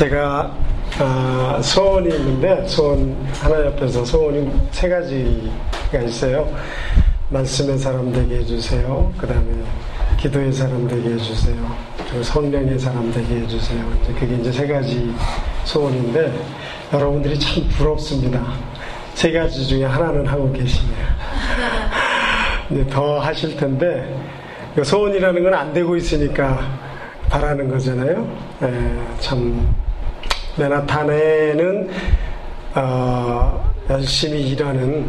제가 아, 소원이 있는데 소원 하나 옆에서 소원이 세 가지가 있어요. 말씀의 사람 되게 해주세요. 그 다음에 기도의 사람 되게 해주세요. 그리고 성령의 사람 되게 해주세요. 이제 그게 이제 세 가지 소원인데 여러분들이 참 부럽습니다. 세 가지 중에 하나는 하고 계시네요. 이제 더 하실 텐데 소원이라는 건 안 되고 있으니까 바라는 거잖아요. 에, 참 맨하탄에는 어, 열심히 일하는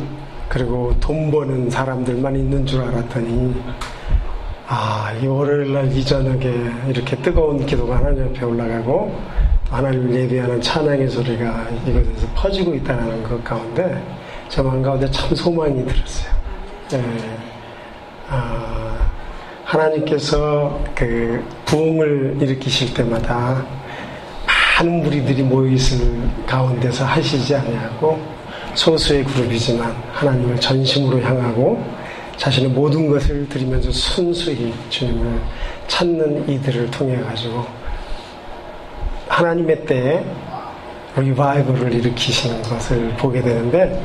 그리고 돈 버는 사람들만 있는 줄 알았더니 아, 이 월요일 날 이 저녁에 이렇게 뜨거운 기도가 하나님 앞에 올라가고 하나님을 예배하는 찬양의 소리가 이곳에서 퍼지고 있다는 것 가운데 저 마음 가운데 참 소망이 들었어요. 예. 아, 하나님께서 그 부흥을 일으키실 때마다 많은 무리들이 모여있을 가운데서 하시지 아니하고 소수의 그룹이지만 하나님을 전심으로 향하고 자신의 모든 것을 드리면서 순수히 주님을 찾는 이들을 통해 가지고 하나님의 때에 리바이벌을 일으키시는 것을 보게 되는데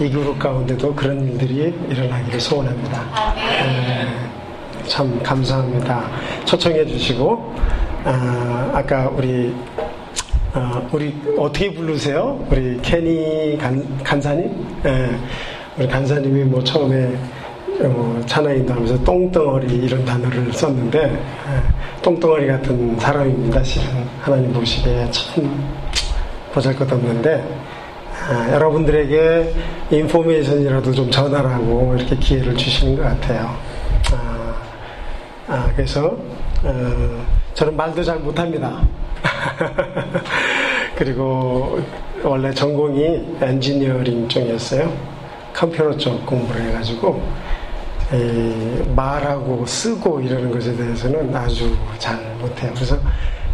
이 그룹 가운데도 그런 일들이 일어나기를 소원합니다. 네, 참 감사합니다. 초청해 주시고 아, 아까 우리 어, 우리 어떻게 부르세요? 우리 케니 간, 간사님? 예, 우리 간사님이 뭐 처음에 어, 찬양인도 하면서 똥덩어리 이런 단어를 썼는데 예, 똥덩어리 같은 사람입니다. 실은 하나님 보시기에 참 보잘것없는데 아, 여러분들에게 인포메이션이라도 좀 전하라고 이렇게 기회를 주시는 것 같아요. 아, 아, 그래서 어, 저는 말도 잘 못합니다. 그리고 원래 전공이 엔지니어링 쪽이었어요. 컴퓨터 쪽 공부를 해가지고 말하고 쓰고 이러는 것에 대해서는 아주 잘 못해요. 그래서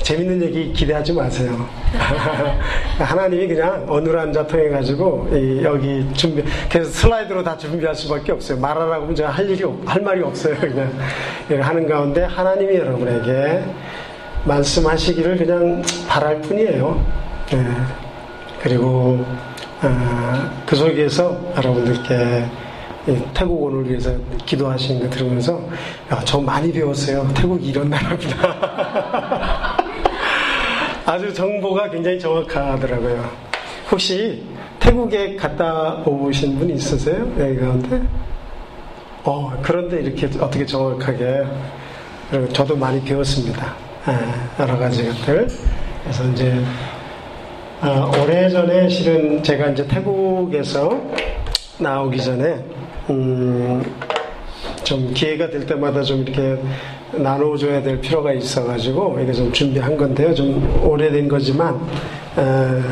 재밌는 얘기 기대하지 마세요. 하나님이 그냥 어느 한 자 통해 가지고 여기 준비 그래서 슬라이드로 다 준비할 수밖에 없어요. 말하라고 하면 제가 할 일이 할 말이 없어요. 그냥 하는 가운데 하나님이 여러분에게 말씀하시기를 그냥 바랄 뿐이에요. 네. 그리고 어, 그 속에서 여러분들께 태국원을 위해서 기도하시는 거 들으면서 야, 저 많이 배웠어요. 태국이 이런 나라구나. 아주 정보가 굉장히 정확하더라고요. 혹시 태국에 갔다 오신 분이 있으세요? 여기 가운데? 어, 그런데 이렇게 어떻게 정확하게 저도 많이 배웠습니다. 예, 여러 가지 것들. 그래서 이제 어, 오래전에 실은 제가 이제 태국에서 나오기 전에 음, 좀 기회가 될 때마다 좀 이렇게 나눠줘야 될 필요가 있어가지고 이게 좀 준비한 건데요. 좀 오래된 거지만 어,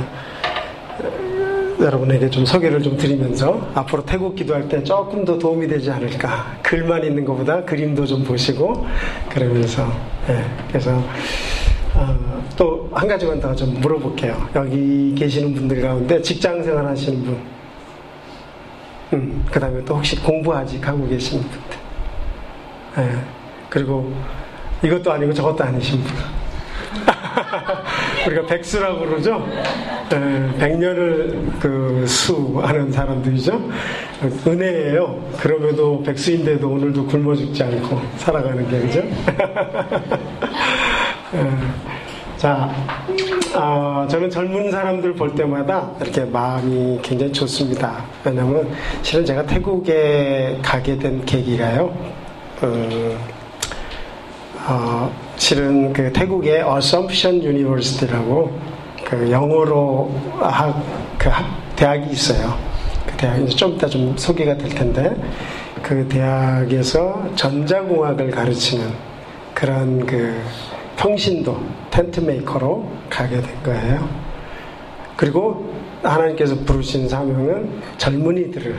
여러분에게 좀 소개를 좀 드리면서 앞으로 태국 기도할 때 조금 더 도움이 되지 않을까. 글만 있는 것보다 그림도 좀 보시고 그러면서 예, 그래서 어, 또한 가지만 더 좀 물어볼게요. 여기 계시는 분들 가운데 직장 생활 하시는 분, 음, 그 다음에 또 혹시 공부 아직 하고 계시는 분들, 예, 그리고 이것도 아니고 저것도 아니신 분. 우리가 백수라고 그러죠? 예, 백년을 그 수하는 사람들이죠? 은혜예요. 그럼에도 백수인데도 오늘도 굶어 죽지 않고 살아가는 게, 그죠? 예, 자, 어, 저는 젊은 사람들 볼 때마다 이렇게 마음이 굉장히 좋습니다. 왜냐면 실은 제가 태국에 가게 된 계기가요. 어, 어, 실은 그 태국의 Assumption University라고 그 영어로 학, 그 학, 대학이 있어요. 그 대학이 좀 이따 좀 소개가 될 텐데 그 대학에서 전자공학을 가르치는 그런 그 평신도 tent maker로 가게 된 거예요. 그리고 하나님께서 부르신 사명은 젊은이들을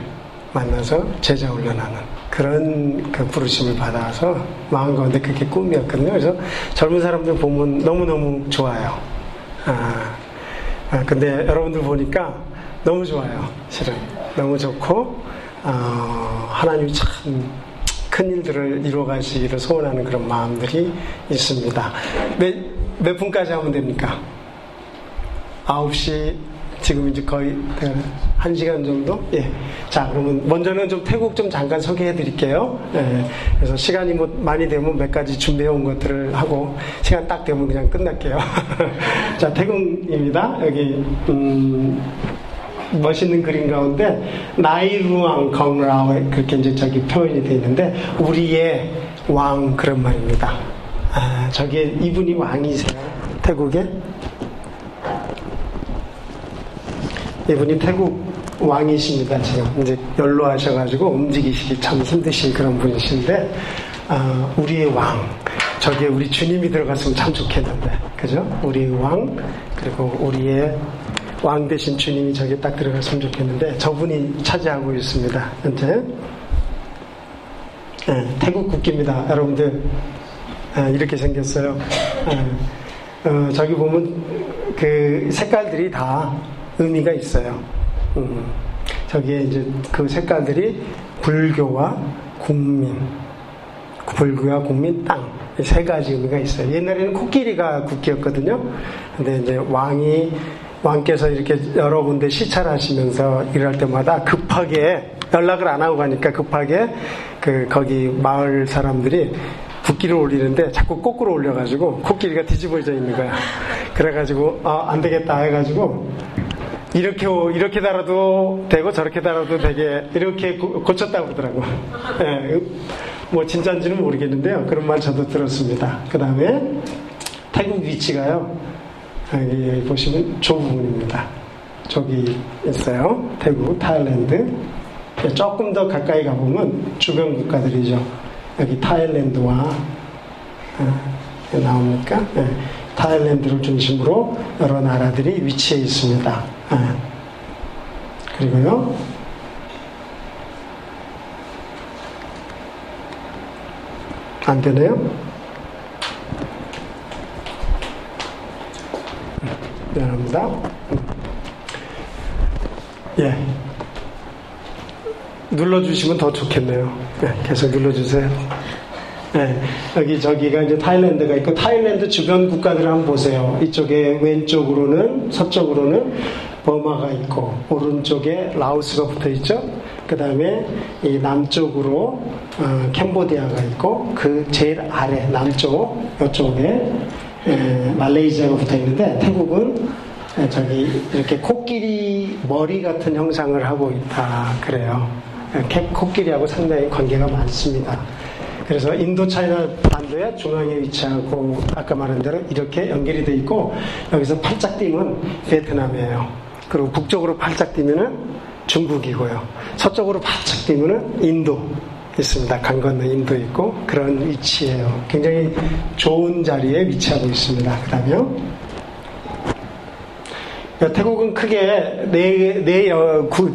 만나서 제자 훈련하는 그런 그 부르심을 받아서 마음 가운데 그게 꿈이었거든요. 그래서 젊은 사람들 보면 너무너무 좋아요. 아, 아, 근데 여러분들 보니까 너무 좋아요. 실은. 너무 좋고, 어, 하나님이 참 큰 일들을 이루어 가시기를 소원하는 그런 마음들이 있습니다. 몇, 몇 분까지 하면 됩니까? 9시 지금 이제 거의 한 시간 정도? 예. 자, 그러면 먼저는 좀 태국 좀 잠깐 소개해 드릴게요. 예. 그래서 시간이 뭐 많이 되면 몇 가지 준비해 온 것들을 하고 시간 딱 되면 그냥 끝날게요. 자, 태국입니다. 여기, 음, 멋있는 그림 가운데 나이루왕 건라오 그렇게 이제 저기 표현이 되어 있는데 우리의 왕 그런 말입니다. 아, 저게 이분이 왕이세요. 태국에 이분이 태국 왕이십니다. 지금 이제 연로하셔가지고 움직이시기 참 힘드신 그런 분이신데 아, 우리의 왕 저기에 우리 주님이 들어갔으면 참 좋겠는데 그죠? 우리의 왕 그리고 우리의 왕 대신 주님이 저기 딱 들어갔으면 좋겠는데 저분이 차지하고 있습니다. 현재 네, 태국 국기입니다. 여러분들 네, 이렇게 생겼어요. 네, 어, 저기 보면 그 색깔들이 다 의미가 있어요. 음, 저기에 이제 그 색깔들이 불교와 국민, 불교와 국민, 땅. 세 가지 의미가 있어요. 옛날에는 코끼리가 국기였거든요. 근데 이제 왕이, 왕께서 이렇게 여러 군데 시찰하시면서 일할 때마다 급하게 연락을 안 하고 가니까 급하게 그 거기 마을 사람들이 국기를 올리는데 자꾸 거꾸로 올려가지고 코끼리가 뒤집어져 있는 거야. 그래가지고 아, 안 되겠다 해가지고 이렇게 이렇게 달아도 되고 저렇게 달아도 되게 이렇게 고쳤다고 그러더라고. 네, 뭐 진짜인지는 모르겠는데요. 그런 말 저도 들었습니다. 그 다음에 태국 위치가요. 여기 보시면 조 부분입니다. 저기 있어요. 태국, 타일랜드. 조금 더 가까이 가보면 주변 국가들이죠. 여기 타일랜드와 어, 나옵니까? 네. 타일랜드를 중심으로 여러 나라들이 위치해 있습니다. 네. 그리고요. 안 되네요? 미안합니다. 예. 눌러주시면 더 좋겠네요. 네, 계속 눌러주세요. 네, 여기 저기가 이제 타일랜드가 있고 타일랜드 주변 국가들을 한번 보세요. 이쪽에 왼쪽으로는 서쪽으로는 버마가 있고 오른쪽에 라오스가 붙어 있죠. 그 다음에 이 남쪽으로 어, 캄보디아가 있고 그 제일 아래 남쪽 이쪽에 에, 말레이시아가 붙어 있는데 태국은 에, 저기 이렇게 코끼리 머리 같은 형상을 하고 있다 그래요. 코끼리하고 상당히 관계가 많습니다. 그래서 인도 차이나 반도의 중앙에 위치하고 아까 말한 대로 이렇게 연결이 되어 있고 여기서 팔짝 뛰면 베트남이에요. 그리고 북쪽으로 팔짝 뛰면은 중국이고요. 서쪽으로 팔짝 뛰면은 인도 있습니다. 강 건너 인도 있고 그런 위치예요. 굉장히 좋은 자리에 위치하고 있습니다. 그 다음에요. 태국은 크게 네, 네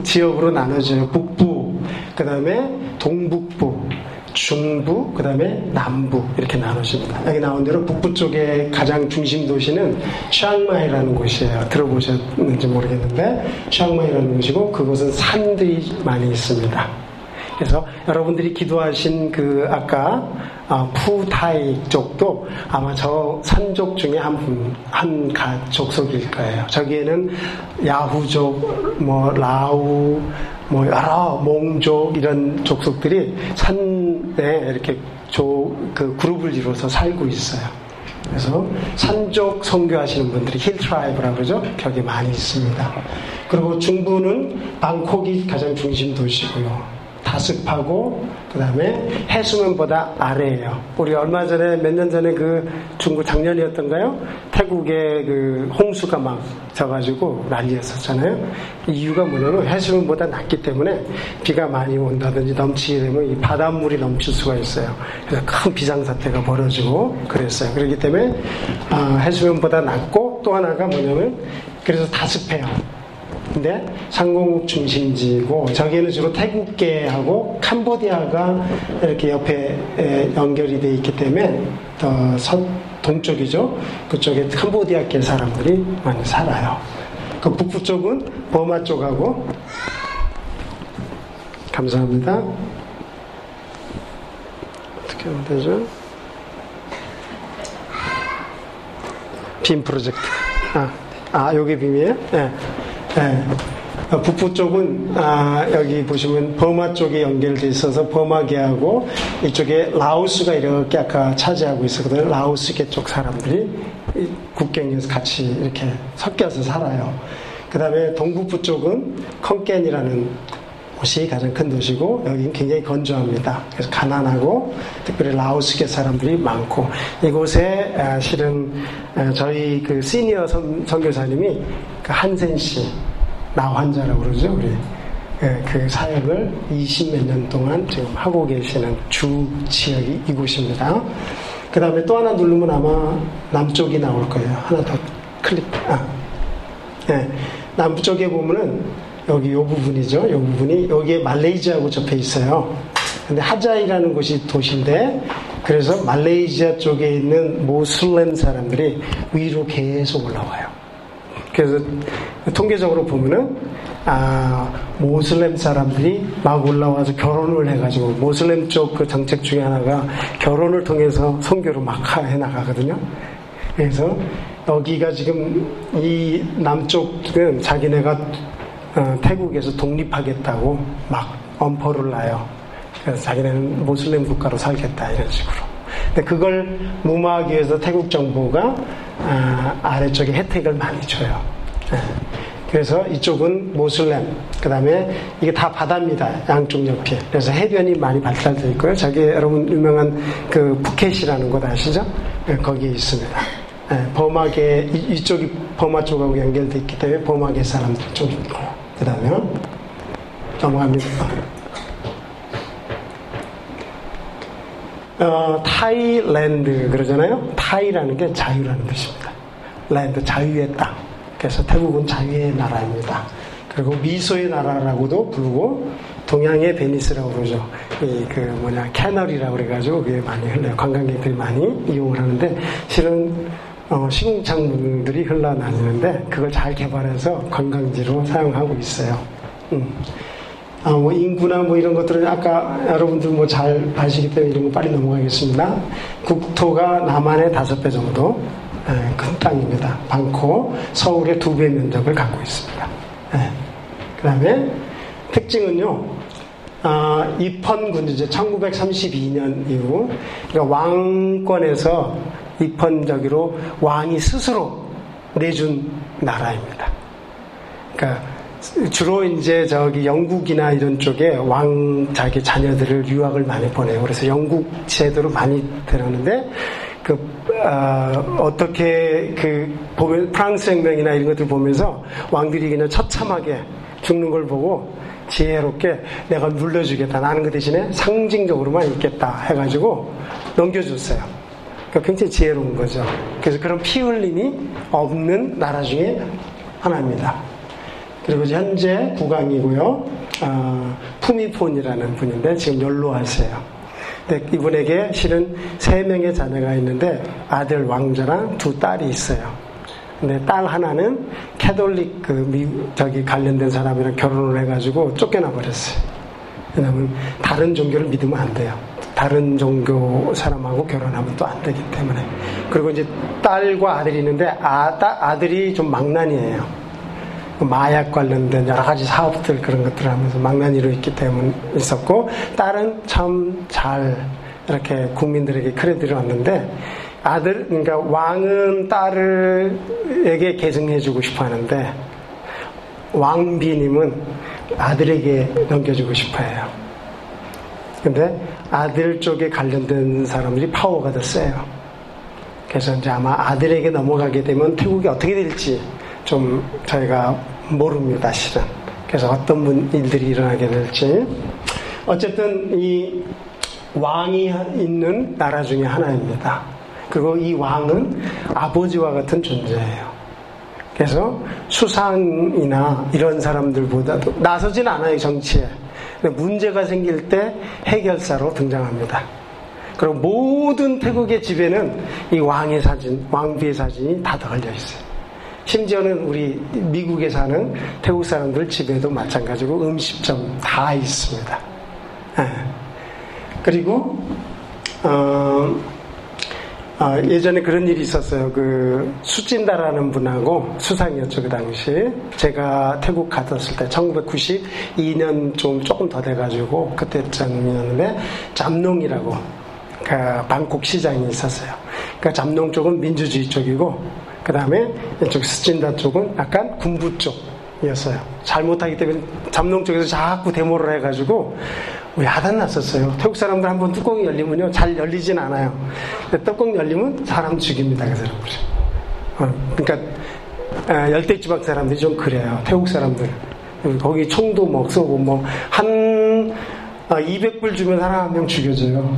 지역으로 나눠져요. 북부, 그 다음에 동북부, 중부, 그 다음에 남부 이렇게 나눠집니다. 여기 나온 대로 북부 쪽에 가장 중심 도시는 치앙마이라는 곳이에요. 들어보셨는지 모르겠는데 치앙마이라는 곳이고 그곳은 산들이 많이 있습니다. 그래서 여러분들이 기도하신 그 아까 어, 푸타이 쪽도 아마 저 산족 중에 한 분, 한 가, 족속일 거예요. 저기에는 라후족, 뭐 라우, 뭐 여러 몽족 이런 족속들이 산에 이렇게 조, 그 그룹을 이루어서 살고 있어요. 그래서 산족 선교하시는 분들이 hill tribe라고 그러죠. 거기 많이 있습니다. 그리고 중부는 방콕이 가장 중심 도시고요. 다습하고 그다음에 해수면보다 아래예요. 우리 얼마 전에 몇 년 전에 그 중국 작년이었던가요? 태국에 그 홍수가 막 져가지고 난리였었잖아요. 이유가 뭐냐면 해수면보다 낮기 때문에 비가 많이 온다든지 넘치게 되면 이 바닷물이 넘칠 수가 있어요. 그래서 큰 비상 사태가 벌어지고 그랬어요. 그렇기 때문에 아, 해수면보다 낮고 또 하나가 뭐냐면 그래서 다습해요. 근데 상공국 중심지고 저기에는 주로 태국계하고 캄보디아가 이렇게 옆에 연결이 돼 있기 때문에 더 서, 동쪽이죠. 그쪽에 캄보디아계 사람들이 많이 살아요. 그 북부 쪽은 버마 쪽하고 감사합니다. 어떻게 하면 되죠? 빔 프로젝트. 아. 아, 요게 빔이에요? 예. 예. 어, 북부 쪽은 아, 여기 보시면 버마 쪽에 연결돼 있어서 버마계하고 이쪽에 라오스가 이렇게 아까 차지하고 있었거든요. 라오스계 쪽 사람들이 국경에서 같이 이렇게 섞여서 살아요. 그 다음에 동북부 쪽은 컨켄이라는 곳이 가장 큰 도시고 여기는 굉장히 건조합니다. 그래서 가난하고 특별히 라오스계 사람들이 많고 이곳에 아, 실은 아, 저희 그 시니어 선, 교사님이 그 한센 씨 나 환자라고 그러죠 우리 예, 그 사역을 20몇 년 동안 지금 하고 계시는 주 지역이 이곳입니다. 그 다음에 또 하나 누르면 아마 남쪽이 나올 거예요. 하나 더 클릭. 아, 예, 남쪽에 보면은 여기 이 부분이죠. 이 부분이 여기에 말레이시아하고 접해 있어요. 근데 하자이라는 곳이 도시인데 그래서 말레이시아 쪽에 있는 모슬렘 사람들이 위로 계속 올라와요. 그래서 통계적으로 보면은 아, 모슬렘 사람들이 막 올라와서 결혼을 해가지고 모슬렘 쪽 그 정책 중에 하나가 결혼을 통해서 선교를 막 해 나가거든요. 그래서 여기가 지금 이 남쪽은 자기네가 어, 태국에서 독립하겠다고 막 엄포를 놔요. 그래서 자기네는 모슬렘 국가로 살겠다 이런 식으로. 근데 그걸 무마하기 위해서 태국 정부가 아, 래쪽에 혜택을 많이 줘요. 네. 그래서 이쪽은 모슬렘, 그 다음에 이게 다 바다입니다. 양쪽 옆에. 그래서 해변이 많이 발달되어 있고요. 저기 여러분 유명한 그 푸켓이라는 곳 아시죠? 네, 거기에 있습니다. 네, 버마계, 이, 쪽이 버마 쪽하고 연결되어 있기 때문에 버마계 사람들 좀 있고요. 그 다음에 넘어갑니다. 어, Thailand 그러잖아요. Thai라는 게 자유라는 뜻입니다. land 자유의 땅. 그래서 태국은 자유의 나라입니다. 그리고 미소의 나라라고도 부르고 동양의 베니스라고 그러죠. 이 그 뭐냐 canal이라고 그래가지고 그게 많이 흘러요. 관광객들이 많이 이용을 하는데 실은 어, 시궁창들이 흘러다니는데 그걸 잘 개발해서 관광지로 사용하고 있어요. 음. 아, 뭐 인구나 뭐 이런 것들은 아까 여러분들 뭐잘 아시기 때문에 이런 거 빨리 넘어가겠습니다. 국토가 남한의 다섯 배 정도 예, 큰 땅입니다. 방콕 서울의 두 배 면적을 갖고 있습니다. 예. 그 다음에 특징은요. 아, 입헌군 이제 1932년 이후 그러니까 왕권에서 입헌적으로 왕이 스스로 내준 나라입니다. 그러니까 주로 이제 저기 영국이나 이런 쪽에 왕 자기 자녀들을 유학을 많이 보내요. 그래서 영국 제도로 많이 들었는데 그 어, 떻게그 보면 프랑스 혁명이나 이런 것들 보면서 왕들이 그냥 처참하게 죽는 걸 보고 지혜롭게 내가 물려주겠다. 나는 그 대신에 상징적으로만 있겠다 해가지고 넘겨줬어요. 그러니까 굉장히 지혜로운 거죠. 그래서 그런 피 흘림이 없는 나라 중에 하나입니다. 그리고 현재 국왕이고요. 어, 푸미폰이라는 분인데 지금 연로하세요. 이분에게 실은 세 명의 자녀가 있는데 아들 왕자랑 두 딸이 있어요. 근데 딸 하나는 캐톨릭 그 미, 저기 관련된 사람이랑 결혼을 해가지고 쫓겨나 버렸어요. 왜냐면 다른 종교를 믿으면 안 돼요. 다른 종교 사람하고 결혼하면 또 안 되기 때문에. 그리고 이제 딸과 아들이 있는데 아, 딸, 아들이 좀 망나니예요. 마약 관련된 여러 가지 사업들 그런 것들을 하면서 망나니로 있기 때문에 있었고 딸은 참 잘 이렇게 국민들에게 credit를 얻는데 아들 그러니까 왕은 딸을에게 계승해주고 싶어 하는데 왕비님은 아들에게 넘겨주고 싶어 해요. 근데 아들 쪽에 관련된 사람들이 파워가 더 세요. 그래서 이제 아마 아들에게 넘어가게 되면 태국이 어떻게 될지 좀 저희가 모릅니다, 실은. 그래서 어떤 분, 일들이 일어나게 될지. 어쨌든 이 왕이 있는 나라 중에 하나입니다. 그리고 이 왕은 아버지와 같은 존재예요. 그래서 수상이나 이런 사람들보다도 나서진 않아요, 정치에. 문제가 생길 때 해결사로 등장합니다. 그리고 모든 태국의 집에는 이 왕의 사진, 왕비의 사진이 다 걸려 있어요. 심지어는 우리 미국에 사는 태국 사람들 집에도 마찬가지고 음식점 다 있습니다. 네. 그리고 어, 어, 예전에 그런 일이 있었어요. 그 수진다라는 분하고 수상이었죠 그 당시. 제가 태국 갔었을 때 1992년 좀 조금 더 돼가지고 그때쯤이었는데 잠농이라고 그 방콕 시장이 있었어요. 그러니까 잠농 쪽은 민주주의 쪽이고 그 다음에 이쪽 수진다 쪽은 약간 군부 쪽이었어요. 잘못하기 때문에 잠농 쪽에서 자꾸 데모를 해가지고 야단 났었어요. 태국 사람들 한번 뚜껑이 열리면요, 잘 열리진 않아요. 근데 뚜껑 열리면 사람 죽입니다, 그 사람들이. 어, 그러니까, 아, 열대 지방 사람들이 좀 그래요. 태국 사람들. 거기 총도 뭐 쏘고, 뭐, 한, 아, 200불 주면 사람 한명 죽여줘요.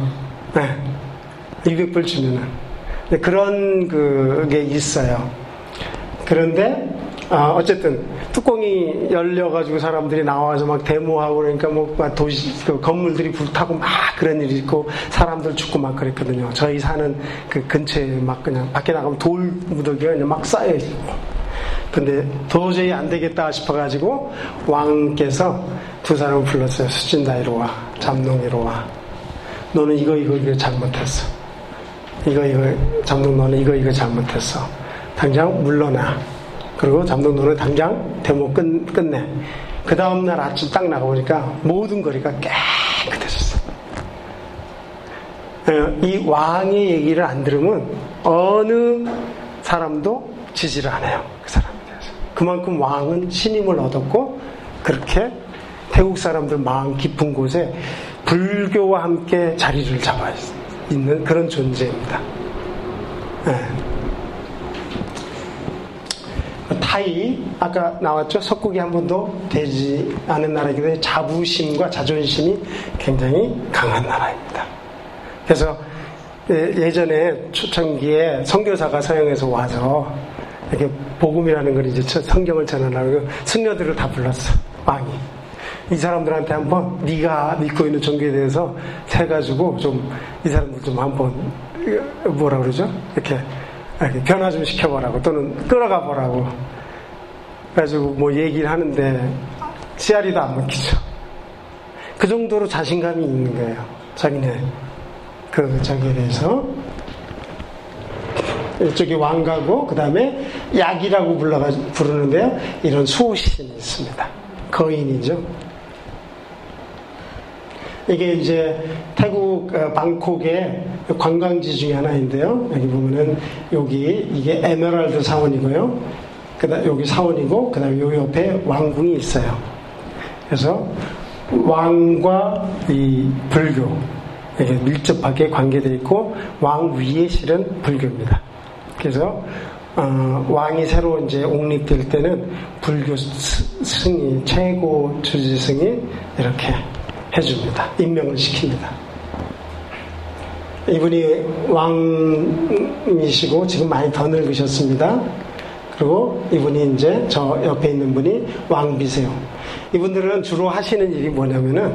네. 200불 주면은. 그런 그게 있어요. 그런데, 아, 어쨌든 뚜껑이 열려가지고 사람들이 나와서 막 데모하고 그러니까 뭐 도시 그 건물들이 불타고 막 그런 일이 있고 사람들 죽고 막 그랬거든요. 저희 사는 그 근처에 막 그냥 밖에 나가면 돌 무더기가 그냥 막 쌓여 있고. 근데 도저히 안 되겠다 싶어가지고 왕께서 두 사람을 불렀어요. 수진다 이로 와, 잠농 이로 와. 너는 이거 이거 이거 잘못했어. 이거 이거 잠농 너는 이거 이거 잘못했어. 당장 물러나. 그리고 잠동도는 당장 데모 끝, 끝내. 그 다음날 아침 딱 나가보니까 모든 거리가 깨끗해졌어. 어, 이 왕의 얘기를 안 들으면 어느 사람도 지지를 안 해요. 그 사람에 대해서. 그만큼 왕은 신임을 얻었고 그렇게 태국 사람들 마음 깊은 곳에 불교와 함께 자리를 잡아 있 는 그런 존재입니다. 네. 타이 아까 나왔죠 석국이 한 번도 되지 않은 나라이기 때문에 자부심과 자존심이 굉장히 강한 나라입니다. 그래서 예, 예전에 초창기에 선교사가 서양에서 와서 이렇게 복음이라는 걸 이제 성경을 전하려고 승려들을 다 불렀어 왕이 이 사람들한테 한번 네가 믿고 있는 종교에 대해서 해가지고 좀 이 사람들 좀 한번 뭐라 그러죠 이렇게 변화 좀 시켜보라고 또는 끌어가 보라고 그래가지고 뭐 얘기를 하는데 씨알이도 안 먹히죠. 그 정도로 자신감이 있는 거예요. 자기네 그 자기에 대해서 이쪽이 왕가고 그 다음에 약이라고 불러가 부르는데요. 이런 수호신이 있습니다. 거인이죠. 이게 이제 태국 어, 방콕의 관광지 중에 하나인데요. 여기 보면은 여기 이게 에메랄드 사원이고요. 그다음 여기 사원이고 그다음에 요 옆에 왕궁이 있어요. 그래서 왕과 이 불교 이게 밀접하게 관계되어 있고 왕 위에 실은 불교입니다. 그래서 어, 왕이 새로 이제 옹립될 때는 불교 승이 최고 주지승이 이렇게 해줍니다. 임명을 시킵니다. 이분이 왕이시고 지금 많이 더 늙으셨습니다. 그리고 이분이 이제 저 옆에 있는 분이 왕비세요. 이분들은 주로 하시는 일이 뭐냐면은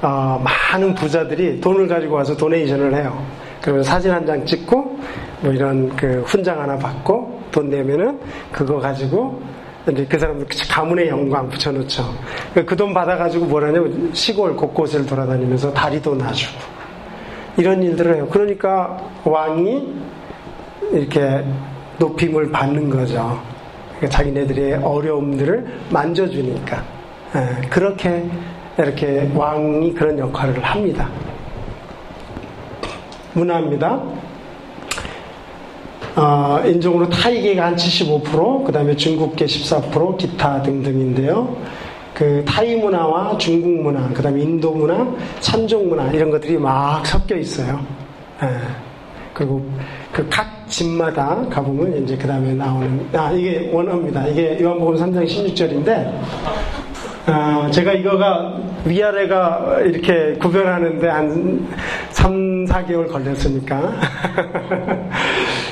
어, 많은 부자들이 돈을 가지고 와서 도네이션을 해요. 그러면 사진 한 장 찍고 뭐 이런 그 훈장 하나 받고 돈 내면은 그거 가지고 그 사람들 가문의 영광 붙여놓죠. 그돈 그 받아가지고 뭐라냐면 시골 곳곳을 돌아다니면서 다리도 놔주고 이런 일들을 해요. 그러니까 왕이 이렇게 높임을 받는 거죠. 그러니까 자기네들의 어려움들을 만져주니까 예, 그렇게 이렇게 왕이 그런 역할을 합니다. 문화입니다. 어, 인종으로 타이계가 한 75%, 그 다음에 중국계 14%, 기타 등등인데요. 그 타이 문화와 중국 문화, 그 다음에 인도 문화, 산종 문화, 이런 것들이 막 섞여 있어요. 예. 그리고 그 각 집마다 가보면 이제 그 다음에 나오는, 아, 이게 원어입니다. 이게 요한복음 3장 16절인데, 어, 제가 이거가 위아래가 이렇게 구별하는데 한 3, 4개월 걸렸으니까.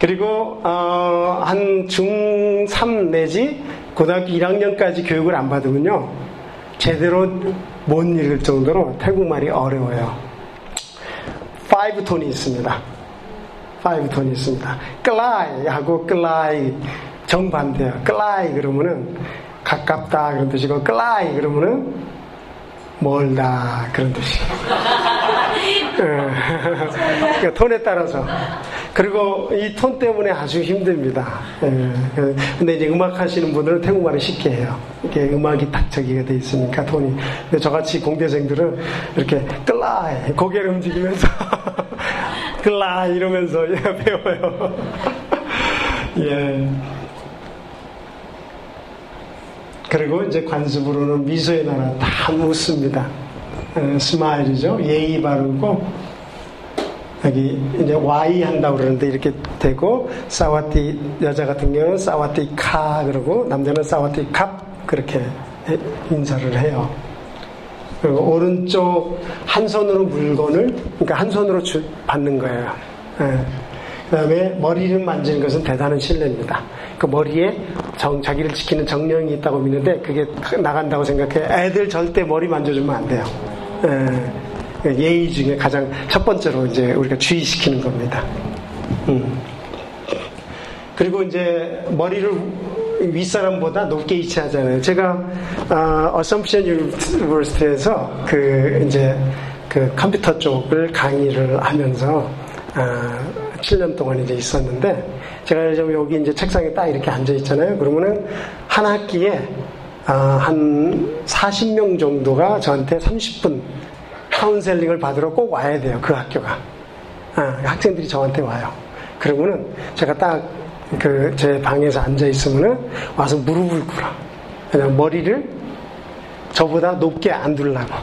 그리고 어, 한 중3 내지 고등학교 1학년까지 교육을 안 받으면요. 제대로 못 읽을 정도로 태국말이 어려워요. 5 톤이 있습니다. 5 톤이 있습니다. 클라이 하고 클라이 정반대요. 클라이 그러면은 가깝다 그런 뜻이고 클라이 그러면은 멀다 그런 뜻이에요. 예. 톤에 따라서 그리고 이 톤 때문에 아주 힘듭니다. 예. 근데 이제 음악 하시는 분들은 태국말을 쉽게 해요. 이게 음악이 딱 저기가 돼 있으니까 톤이. 근데 저같이 공대생들은 이렇게 클라이 고개를 움직이면서 클라이 이러면서 배워요. 예. 그리고 이제 관습으로는 미소의 나라 다 웃습니다. 어, 스마일이죠. 예의 바르고 여기 이제 와이 한다고 그러는데 이렇게 되고 사와티 여자 같은 경우는 사와티 카 그러고 남자는 사와티 갑 그렇게 인사를 해요. 그리고 오른쪽 한 손으로 물건을 그러니까 한 손으로 주, 받는 거예요. 예. 그 다음에 머리를 만지는 것은 대단한 신뢰입니다. 그 머리에 정, 자기를 지키는 정령이 있다고 믿는데 그게 나간다고 생각해. 애들 절대 머리 만져주면 안 돼요. 예, 예의 중에 가장 첫 번째로 이제 우리가 주의시키는 겁니다. 음. 그리고 이제 머리를 윗사람보다 높게 위치하잖아요. 제가 어, Assumption University에서 그 이제 그 컴퓨터 쪽을 강의를 하면서 어, 7년 동안 이제 있었는데 제가 여기 이제 책상에 딱 이렇게 앉아 있잖아요. 그러면은 한 학기에 아, 한 40명 정도가 저한테 30분 카운셀링을 받으러 꼭 와야 돼요. 그 학교가. 아, 학생들이 저한테 와요. 그러면은 제가 딱 그 제 방에서 앉아 있으면은 와서 무릎을 꿇어. 그냥 머리를 저보다 높게 안 둘라고.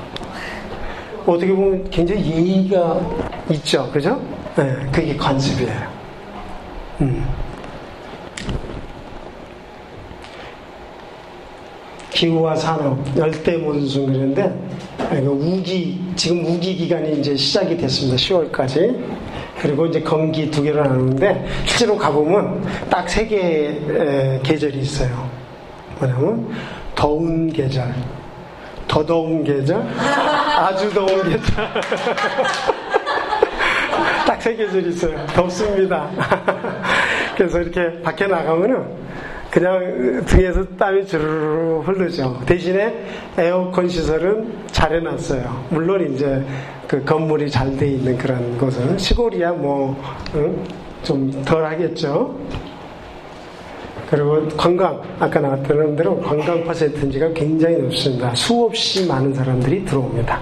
어떻게 보면 굉장히 예의가 있죠. 그죠? 네, 그게 관습이에요. 음. 기후와 산업, 열대 몬순 그런데 우기 지금 우기 기간이 이제 시작이 됐습니다. 10월까지. 그리고 이제 건기 두 개로 나누는데 실제로 가보면 딱 세 개의 계절이 있어요. 뭐냐면 더운 계절, 더 더운 계절, 아주 더운 계절. 딱 세 계절이 있어요. 덥습니다. 그래서 이렇게 밖에 나가면은 그냥 등에서 땀이 주르르 흐르죠. 대신에 에어컨 시설은 잘 해놨어요. 물론 이제 그 건물이 잘 돼 있는 그런 곳은 시골이야 뭐좀 덜 하겠죠. 그리고 관광 아까 나왔던 대로 관광 퍼센트지가 굉장히 높습니다. 수없이 많은 사람들이 들어옵니다.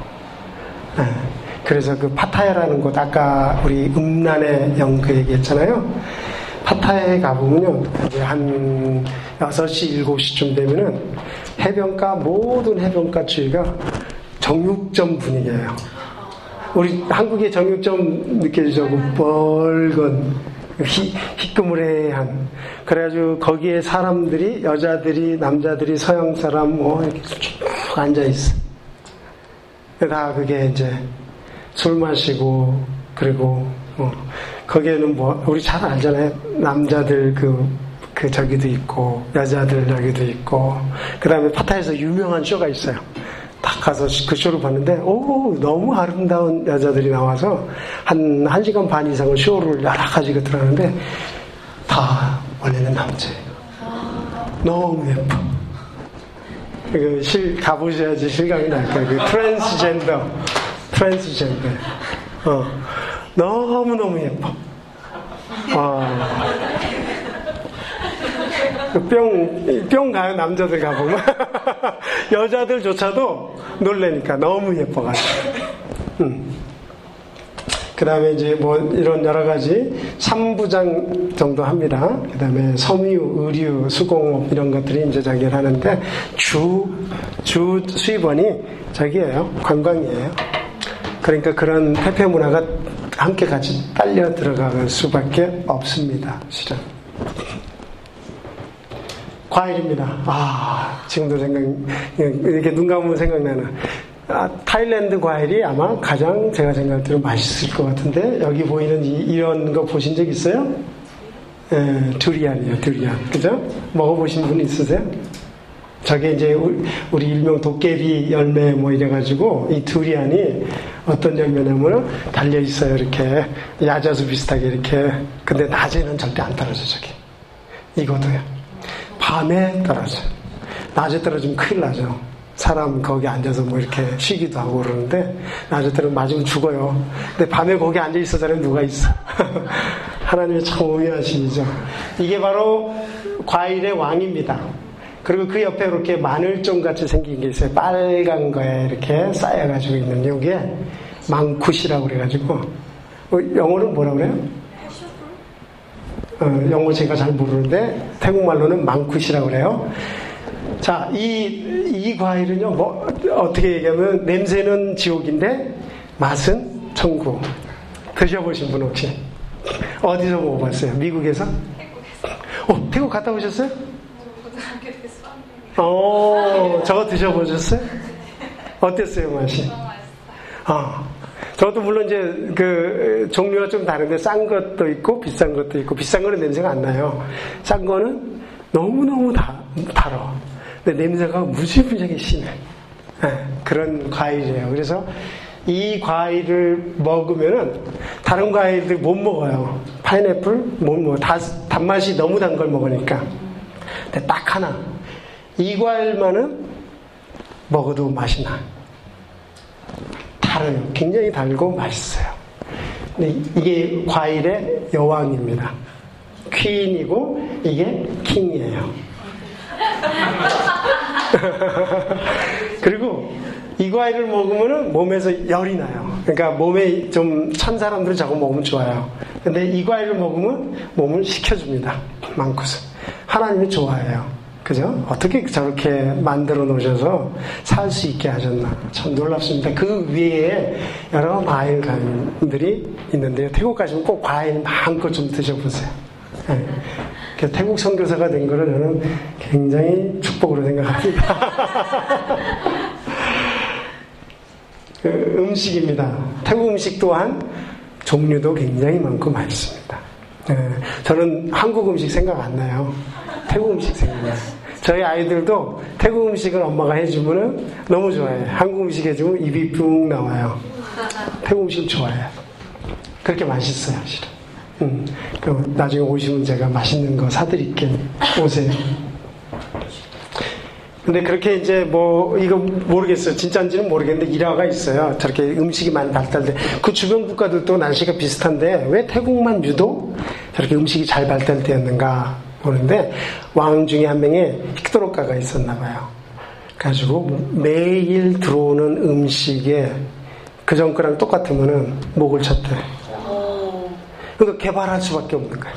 네. 그래서 그 파타야라는 곳 아까 우리 음란의 영그 얘기했잖아요. 파타야에 가보면요. 이제 한 6시, 7시쯤 되면은 해변가, 모든 해변가 주위가 정육점 분위기예요. 우리 한국의 정육점 느껴지죠? 그 빨간, 희, 희끄무레한. 그래가지고 거기에 사람들이, 여자들이, 남자들이, 서양 사람, 뭐, 이렇게 쭉 앉아있어. 다 그게 이제 술 마시고 그리고 뭐 거기에는 뭐 우리 잘 알잖아요. 남자들 그, 그 저기도 있고 여자들 여기도 있고. 그 다음에 파타에서 유명한 쇼가 있어요. 딱 가서 그 쇼를 봤는데 오 너무 아름다운 여자들이 나와서 한 1시간 반 이상을 쇼를 여러 가지가 들어가는데 다 원래는 남자예요. 너무 예뻐. 그 실, 가보셔야지 실감이 날 거예요. 그 트랜스젠더. 트랜스젠더. 어, 너무너무 예뻐. 아. 그 뿅, 뿅 가요, 남자들 가보면. 여자들조차도 놀래니까 너무 예뻐가지고. 음. 그 다음에 이제 뭐 이런 여러 가지 3부장 정도 합니다. 그 다음에 섬유, 의류, 수공업 이런 것들이 이제 차지를 하는데 주, 주 수입원이 저기예요. 관광이에요. 그러니까 그런 태폐 문화가 함께 같이 딸려 들어갈 수밖에 없습니다. 실은. 과일입니다. 아, 지금도 생각, 이렇게 눈 감으면 생각나는. 아, 타일랜드 과일이 아마 가장 제가 생각할 때는 맛있을 것 같은데, 여기 보이는 이, 런거 보신 적 있어요? 에, 두리안이에요, 두리안. 그죠? 먹어보신 분 있으세요? 저게 이제 우리 일명 도깨비 열매 뭐 이래가지고 이 두리안이 어떤 열매냐면 달려 있어요 이렇게. 야자수 비슷하게 이렇게. 근데 낮에는 절대 안 떨어져 저게 이거도요. 밤에 떨어져. 낮에 떨어지면 큰일 나죠. 사람 거기 앉아서 뭐 이렇게 쉬기도 하고 그러는데 낮에 떨어지면 맞으면 죽어요. 근데 밤에 거기 앉아 있어서는 누가 있어? 하나님의 참 오묘하시죠. 이게 바로 과일의 왕입니다 그리고 그 옆에 이렇게 마늘종 같이 생긴 게 있어요. 빨간 거에 이렇게 쌓여가지고 있는 여기에 망쿠시라고 그래가지고 어, 영어는 뭐라 그래요? 어, 영어 제가 잘 모르는데 태국말로는 망쿠시라고 그래요. 자, 이, 이 과일은요, 뭐, 어떻게 얘기하면 냄새는 지옥인데 맛은 천국. 드셔보신 분 혹시? 어디서 먹어봤어요? 미국에서? 어, 태국 갔다 오셨어요? 어, 저거 드셔보셨어요? 어땠어요, 맛이? 어. 저도 물론 이제 그 종류가 좀 다른데 싼 것도 있고 비싼 것도 있고 비싼 거는 냄새가 안 나요. 싼 거는 너무너무 다, 달아. 근데 냄새가 무지무지하게 심해. 네, 그런 과일이에요. 그래서 이 과일을 먹으면은 다른 과일들 못 먹어요. 파인애플 못 먹어. 다, 단맛이 너무 단 걸 먹으니까. 근데 딱 하나. 이 과일만은 먹어도 맛이 나. 달아요. 굉장히 달고 맛있어요. 근데 이게 과일의 여왕입니다. 퀸이고 이게 킹이에요. 그리고 이 과일을 먹으면 몸에서 열이 나요. 그러니까 몸에 좀 찬 사람들은 저거 먹으면 좋아요. 근데 이 과일을 먹으면 몸을 식혀줍니다. 많고서. 하나님이 좋아해요. 그죠? 어떻게 저렇게 만들어 놓으셔서 살 수 있게 하셨나. 참 놀랍습니다. 그 위에 여러 과일감들이 있는데요. 태국 가시면 꼭 과일 마음껏 좀 드셔보세요. 네. 태국 선교사가 된 거를 저는 굉장히 축복으로 생각합니다. 그 음식입니다. 태국 음식 또한 종류도 굉장히 많고 맛있습니다. 네. 저는 한국 음식 생각 안 나요. 태국 음식 생각나요. 저희 아이들도 태국 음식을 엄마가 해주면 너무 좋아해요. 한국 음식 해주면 입이 뿡 나와요. 태국 음식 좋아해요. 그렇게 맛있어요, 실은. 음, 그럼 나중에 오시면 제가 맛있는 거 사드릴게. 오세요. 근데 그렇게 이제 뭐 이거 모르겠어요. 진짜인지는 모르겠는데 일화가 있어요. 저렇게 음식이 많이 발달돼. 그 주변 국가들도 날씨가 비슷한데 왜 태국만 유독 저렇게 음식이 잘 발달되었는가 보는데 왕 중에 한 명의 픽도로가가 있었나 봐요. 가지고 매일 들어오는 음식에 그 전 거랑 똑같으면은 목을 쳤대. 그러니까 개발할 수밖에 없는 거예요.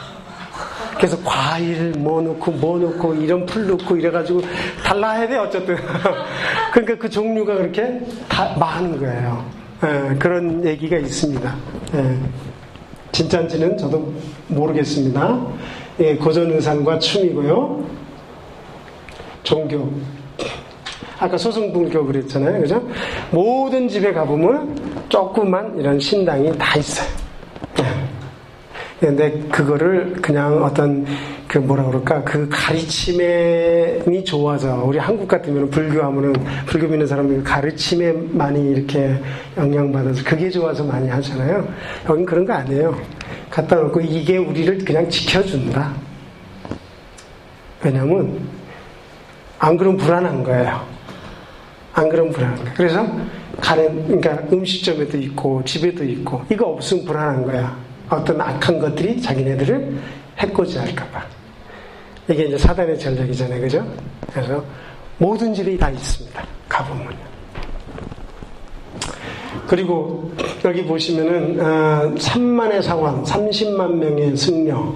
그래서 과일 뭐 넣고 뭐 넣고 이런 풀 넣고 이래가지고 달라야 돼 어쨌든. 그러니까 그 종류가 그렇게 다 많은 거예요. 예, 그런 얘기가 있습니다. 예. 진짜인지는 저도 모르겠습니다. 예, 고전 의상과 춤이고요. 종교. 아까 소승불교 그랬잖아요. 그죠? 모든 집에 가보면 조그만 이런 신당이 다 있어요. 근데 그거를 그냥 어떤 그 뭐라 그럴까 그 가르침이 좋아서 우리 한국 같으면 불교하면은 불교 믿는 사람들이 가르침에 많이 이렇게 영향받아서 그게 좋아서 많이 하잖아요. 여긴 그런 거 아니에요. 갖다 놓고 이게 우리를 그냥 지켜준다. 왜냐면 안 그러면 불안한 거예요. 안 그러면 불안한 거예요. 그래서 가는 그러니까 음식점에도 있고 집에도 있고 이거 없으면 불안한 거야. 어떤 악한 것들이 자기네들을 해코지 할까봐. 이게 이제 사단의 전략이잖아요. 그죠? 그래서 모든 집이 다 있습니다. 가보면요. 그리고 여기 보시면은 어, 3만의 사원, 30만 명의 승려,